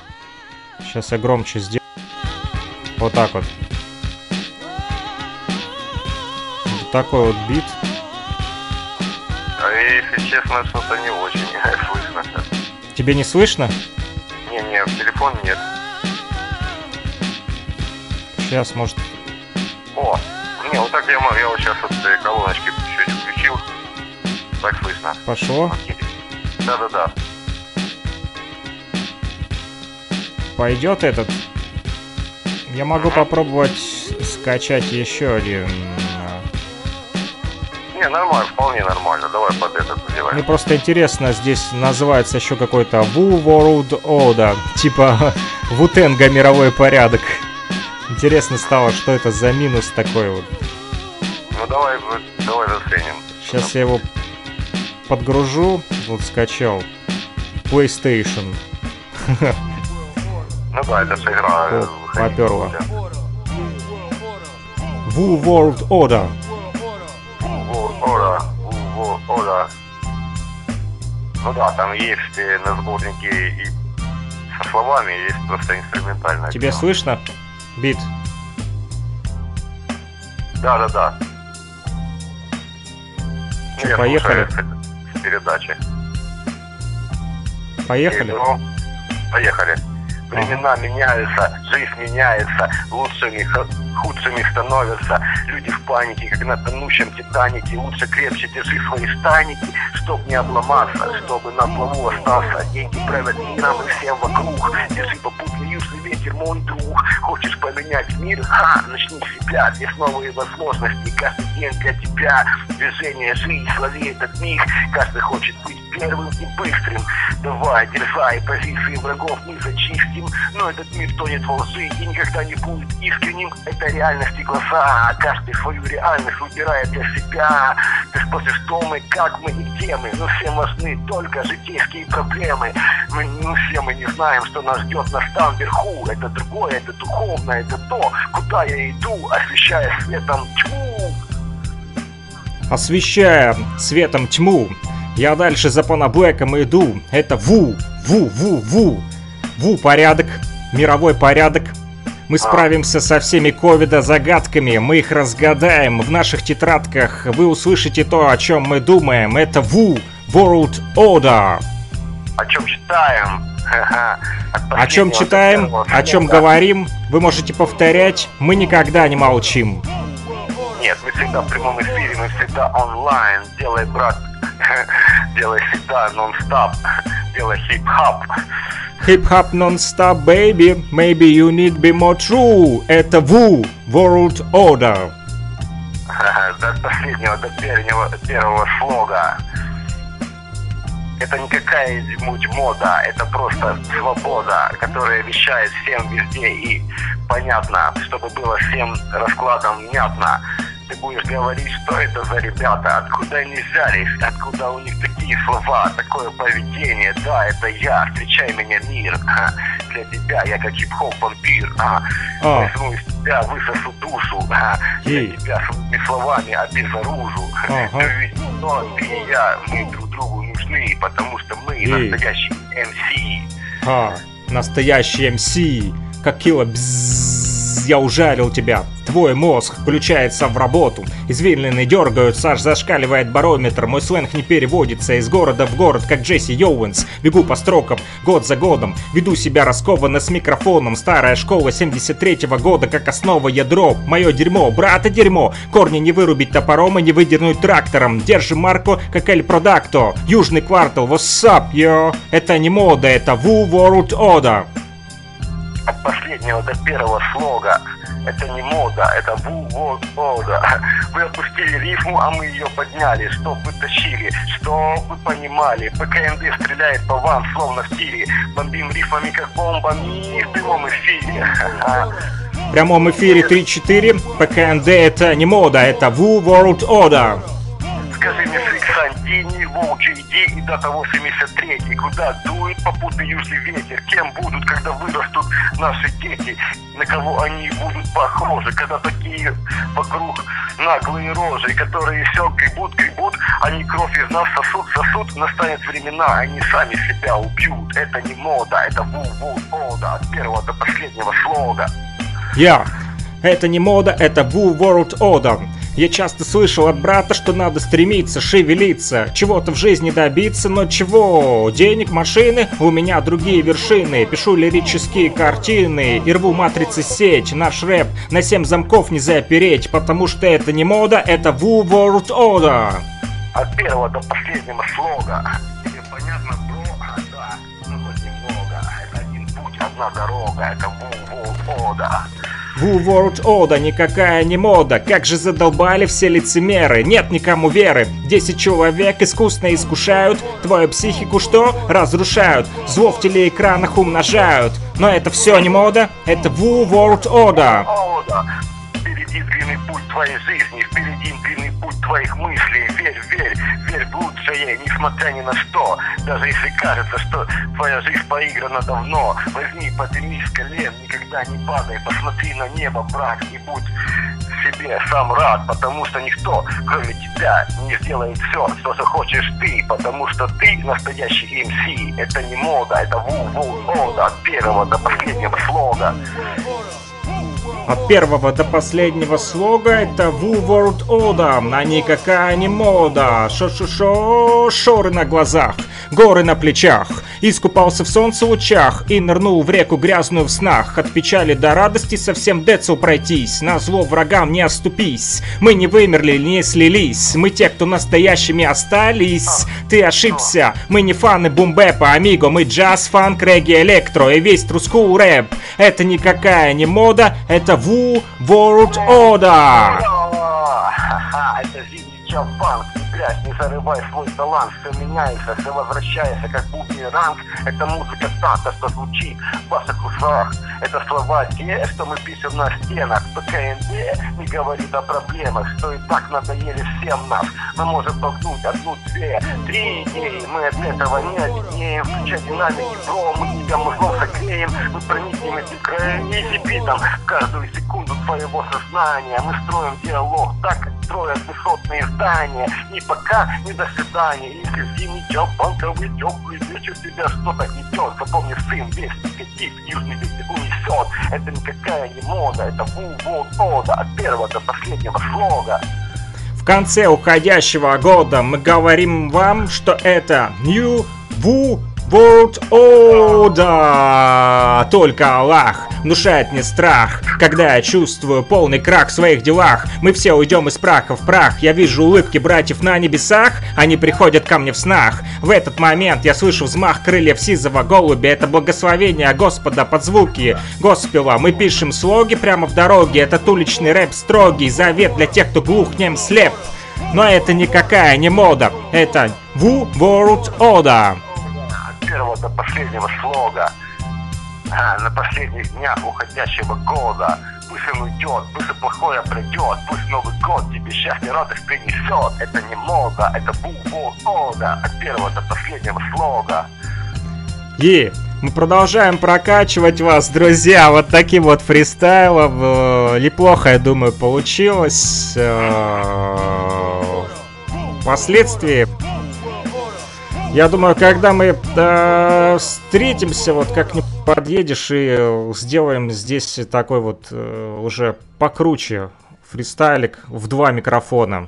Сейчас я громче сделаю. Вот так вот. Вот такой вот бит. А если честно, что-то не очень слышно. Тебе не слышно? Не-не, в телефон нет. Сейчас, может... О, не, вот так я могу, я вот сейчас вот колоночки чуть включил. Так слышно. Пошло. Да-да-да. Пойдет этот. Я могу попробовать скачать еще один. а, Не, нормально, вполне нормально. Давай под этот сделаем. Мне просто интересно, здесь называется еще какой-то Wu World Order, типа Вутенга мировой порядок. Интересно стало, что это за минус такой вот. Ну давай, давай заценим. Сейчас я его подгружу, вот скачал. PlayStation. Ну да, это же игра. э, О, поперло. Wu World Order. Во, Ора, во, Ора. Ну да, там есть э, на сборнике и со словами, есть просто инструментальная. Тебе слышно? Бит. Да, да, да. Чё, поехали? С передачи. Поехали? Ну, поехали. Времена меняются, жизнь меняется, лучшими, х- худшими становятся. Люди в панике, как на тонущем Титанике. Лучше крепче держи свои станики, чтоб не обломаться, чтобы на плаву остался. Деньги правят миром и всем вокруг. Держи попутный южный ветер, мой друг. Хочешь поменять мир? Ха, начни с себя. Здесь новые возможности, каждый день для тебя. Движение, жизнь, слови этот миг. Каждый хочет быть первым и быстрым. Давай, дерзай, позиции врагов мы зачистим. Но этот мир тонет во лжи и никогда не будет искренним. Это реальности глаза, каждый свою реальность выбирает для себя. Ты спросишь, кто мы, как мы и где мы. Но всем важны только житейские проблемы. Мы, ну, все мы не знаем, что нас ждет нас там вверху. Это другое, это духовное, это то, куда я иду, освещая светом тьму. Освещая светом тьму, я дальше за Панаблэком иду. Это Ву, Ву, Ву, Ву. Ву порядок, мировой порядок. Мы справимся со всеми ковида загадками, мы их разгадаем. В наших тетрадках вы услышите то, о чем мы думаем. Это Ву, World Order. О чем читаем? О чем читаем, о чем говорим, вы можете повторять, мы никогда не молчим. Нет, мы всегда в прямом эфире, мы всегда онлайн. Делай, брат, делай всегда нон-стоп, делай хип-хоп. Hip-hop non-stop, baby, maybe you need be more true. Это Ву, World Order. До последнего, до первого, первого слога. Это не какая-нибудь мода, это просто свобода, которая вещает всем везде и понятно, чтобы было всем раскладом внятно. Ты будешь говорить, что это за ребята, откуда они взялись, откуда у них такие слова, такое поведение. Да, это я, встречай меня, мир. Ха, Для тебя я как хип-хоп вампир. А, А. Возьму из тебя, высосу душу. А, Я Ей. тебя своими словами обезоружу. Ага. Ты ведь, но ты и я, мы друг другу нужны, потому что мы Ей. настоящие MC. Ха, настоящий MC. Как кило бззз, я ужалил тебя. Твой мозг включается в работу. Извилины дергаются, аж зашкаливает барометр. Мой сленг не переводится из города в город, как Джесси Оуэнс. Бегу по строкам, год за годом. Веду себя раскованно с микрофоном. Старая школа 73-го года, как основа ядро. Мое дерьмо, братва дерьмо. Корни не вырубить топором и не выдернуть трактором. Держим марку, как El Producto. Южный квартал, what's up, yo? Это не мода, это Wu World Order. Последнего до первого слога. Это не мода, это Woo World Order. Вы опустили рифму, а мы ее подняли, чтоб вы тащили, чтоб вы понимали. ПКНД стреляет по вам, словно в тире. Бомбим рифмами, как бомбами в прямом эфире. В прямом эфире 3-4. ПКНД это не мода, это Wu World Order. Скажи мне, Молча иди и до того 73 Куда дует попутный южный ветер? Кем будут, когда вырастут наши дети? На кого они будут похожи Когда такие вокруг наглые рожи Которые все гребут, гребут Они кровь из нас сосут, сосут. Настанет времена, они сами себя убьют. Это не мода, это ву-ву ода От первого до последнего слога. Я. Это не мода, это Woo World Order. Я часто слышал от брата, что надо стремиться, шевелиться, чего-то в жизни добиться, но чего? Денег, машины, у меня другие вершины. Пишу лирические картины и рву матрицы сеть. Наш рэп на семь замков не запереть, потому что это не мода, это Woo World Order. От первого до последнего слога Тебе понятно, бро? А, Да, ну хоть немного Это один путь, одна дорога Это ву-ву ода Woo World Order никакая не мода, как же задолбали все лицемеры, нет никому веры. Десять человек искусно искушают, твою психику что? Разрушают, зло в телеэкранах умножают. Но это все не мода, это Woo World Order. Впереди длинный путь твоей жизни Впереди длинный путь твоих мыслей. Верь, верь, верь в лучшее, несмотря ни на что. Даже если кажется, что твоя жизнь поиграна давно. Возьми, поднимись с колен, никогда не падай. Посмотри на небо, брат, и будь себе сам рад Потому что никто, кроме тебя, не сделает все, что захочешь ты Потому что ты настоящий МС Это не мода, это ву-ву-ода От первого до последнего слога От первого до последнего слога это Woo World Order, а никакая не мода. Шо-шо-шо, шоры на глазах, горы на плечах. Искупался в солнце лучах и нырнул в реку грязную в снах. От печали до радости совсем децл пройтись, на зло врагам не оступись. Мы не вымерли, не слились, мы те, кто настоящими остались. Ты ошибся, мы не фаны бумбэпа, амиго, мы джаз, фанк, регги, электро и весь трускул рэп. Это никакая не мода, это Woo World Order. Грязь, не зарывай свой талант Все меняется, все возвращается, как бумеранг Это музыка та, та, что звучит в ваших ушах. Это слова те, что мы пишем на стенах. ПКНД не говорит о проблемах Что и так надоели всем нас. Мы можем толкнуть одну, две, три идеи. Мы от этого не обеднеем Включай динамики, бро, мы тебя мужлом согреем. Мы проникнем этим краем и битом Каждую секунду твоего сознания Мы строим диалог. Так, строят высотные здания. И пока не до свидания. Если зимний банковый теплый вечер тебя что-то гнетет Запомни, сын, весь негатив южный ветер унесет Это никакая не мода, это ву ода От первого до последнего слога. В конце уходящего года мы говорим вам, что это New Woo World Order. Только Аллах внушает мне страх, когда я чувствую полный крах в своих делах. Мы все уйдем из праха в прах. Я вижу улыбки братьев на небесах, они приходят ко мне в снах. В этот момент я слышу взмах крыльев сизого голубя. Это благословение Господа под звуки Госпела. Мы пишем слоги прямо в дороге. Этот уличный рэп строгий, завет для тех, кто глух, нем, слеп. Но это никакая не мода, это Woo World Order. От первого до последнего слога А, На последних днях уходящего года Пусть он уйдет, пусть плохое пройдет Пусть Новый год тебе счастье, радость принесет Это не мода, это бу ода От первого до последнего слога И мы продолжаем прокачивать вас, друзья, вот таким вот фристайлом. Э, Неплохо, я думаю, получилось. Э, Впоследствии, я думаю, когда мы э, встретимся, вот как-нибудь подъедешь и э, сделаем здесь такой вот э, уже покруче фристайлик в два микрофона.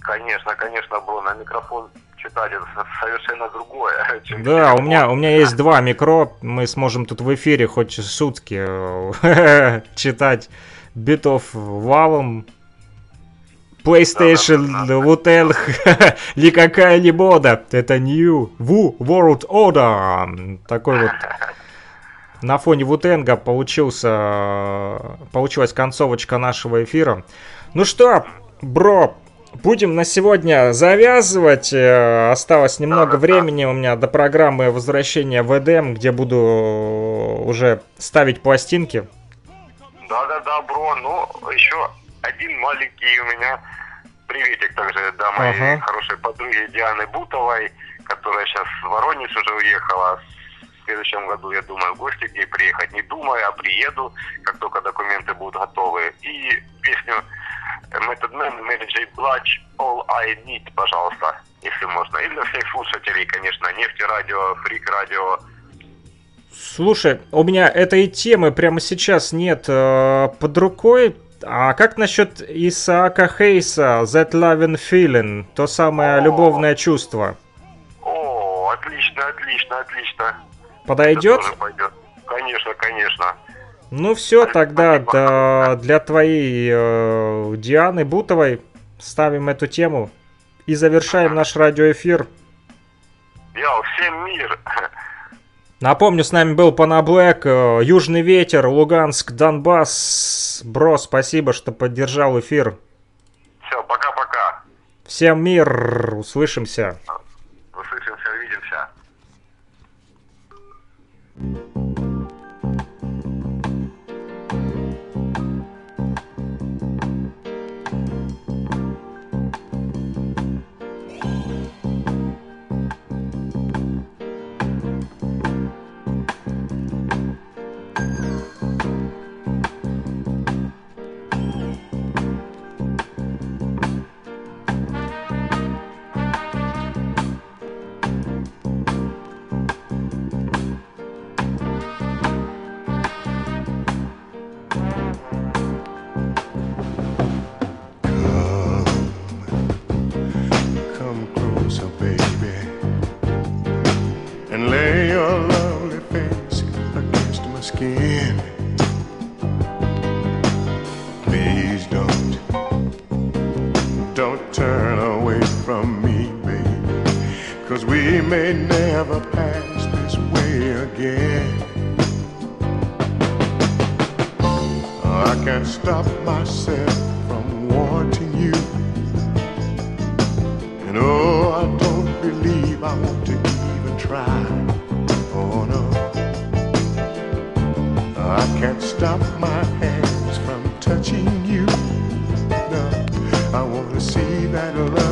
Конечно, конечно, бро, на микрофон читать это со- совершенно другое чем Да, у меня, у меня есть два микро, мы сможем тут в эфире хоть сутки э, читать битов валом. PlayStation, Wutel, никакая не мода, это New Wu World Order. Такой вот на фоне Вутенга получился, получилась концовочка нашего эфира. Ну что, бро, будем на сегодня завязывать. Э, Осталось немного времени у меня до программы возвращения в Эдем, где буду уже ставить пластинки. Да-да-да, бро, ну, еще один маленький у меня приветик также, да, моей Ага. хорошей подруге Дианы Бутовой, которая сейчас в Воронеж уже уехала. В следующем году, я думаю, в гости к ней приехать не думаю, а приеду, как только документы будут готовы. И песню Method Man, Mary J. Blige, All I Need, пожалуйста, если можно. И для всех слушателей, конечно, Нефти Радио, Фрик Радио, Слушай, у меня этой темы прямо сейчас нет э, под рукой. А как насчет Исаака Хейса, That Loving Feeling, то самое любовное чувство? О, отлично, отлично, отлично. Подойдет? Конечно, конечно. Ну все, тогда да, для твоей э, Дианы Бутовой ставим эту тему и завершаем наш радиоэфир. Йоу, всем мир. Напомню, с нами был Панаблэк, э, Южный ветер, Луганск, Донбасс. Бро, спасибо, что поддержал эфир. Все, пока-пока. Всем мир, услышимся. Услышимся, увидимся. Can't stop myself from wanting you. And oh, I don't believe I want to even try. Oh no, I can't stop my hands from touching you. No, I want to see that loving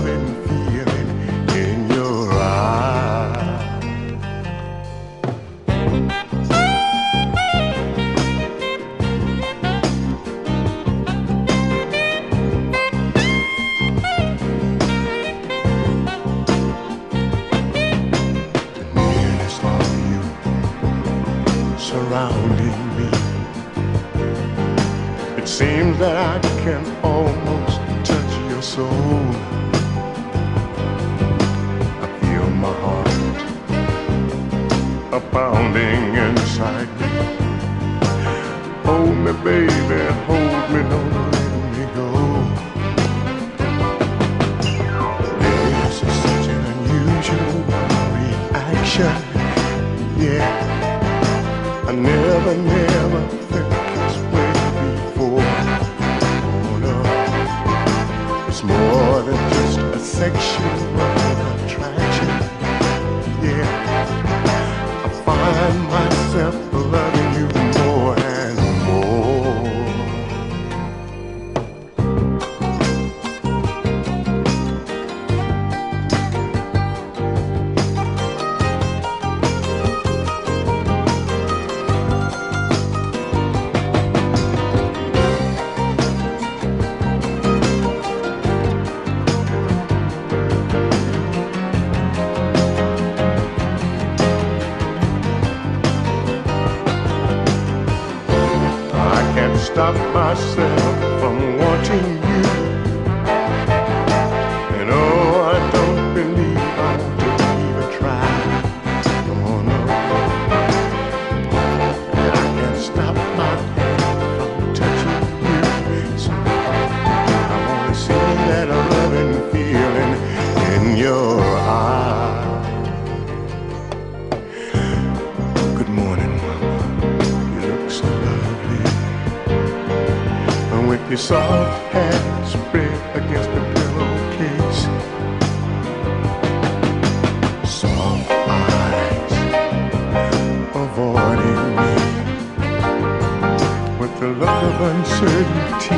the look of uncertainty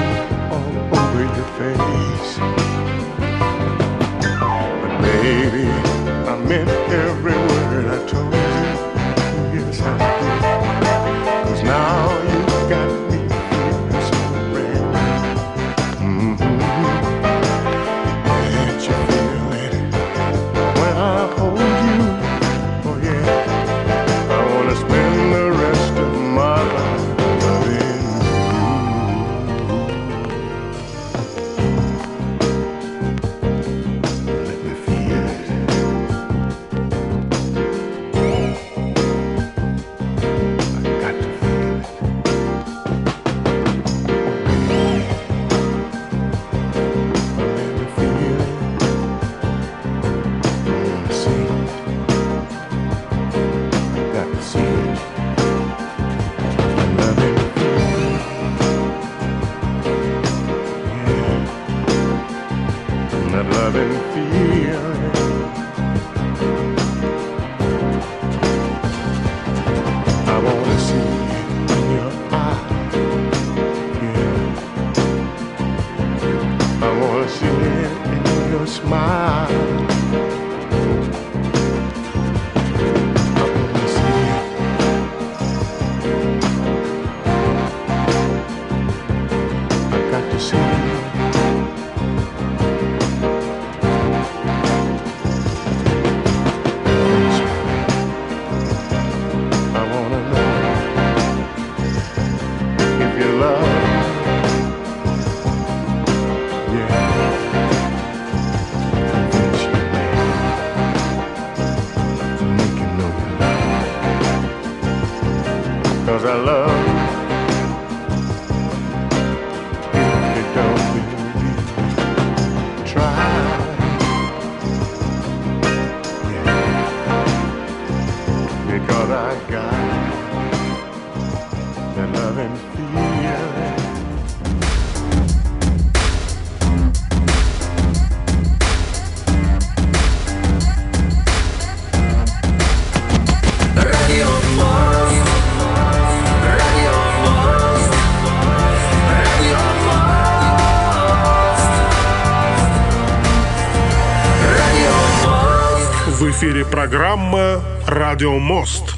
all over your face. But baby, I meant every word I told. Программа «Радио Мост».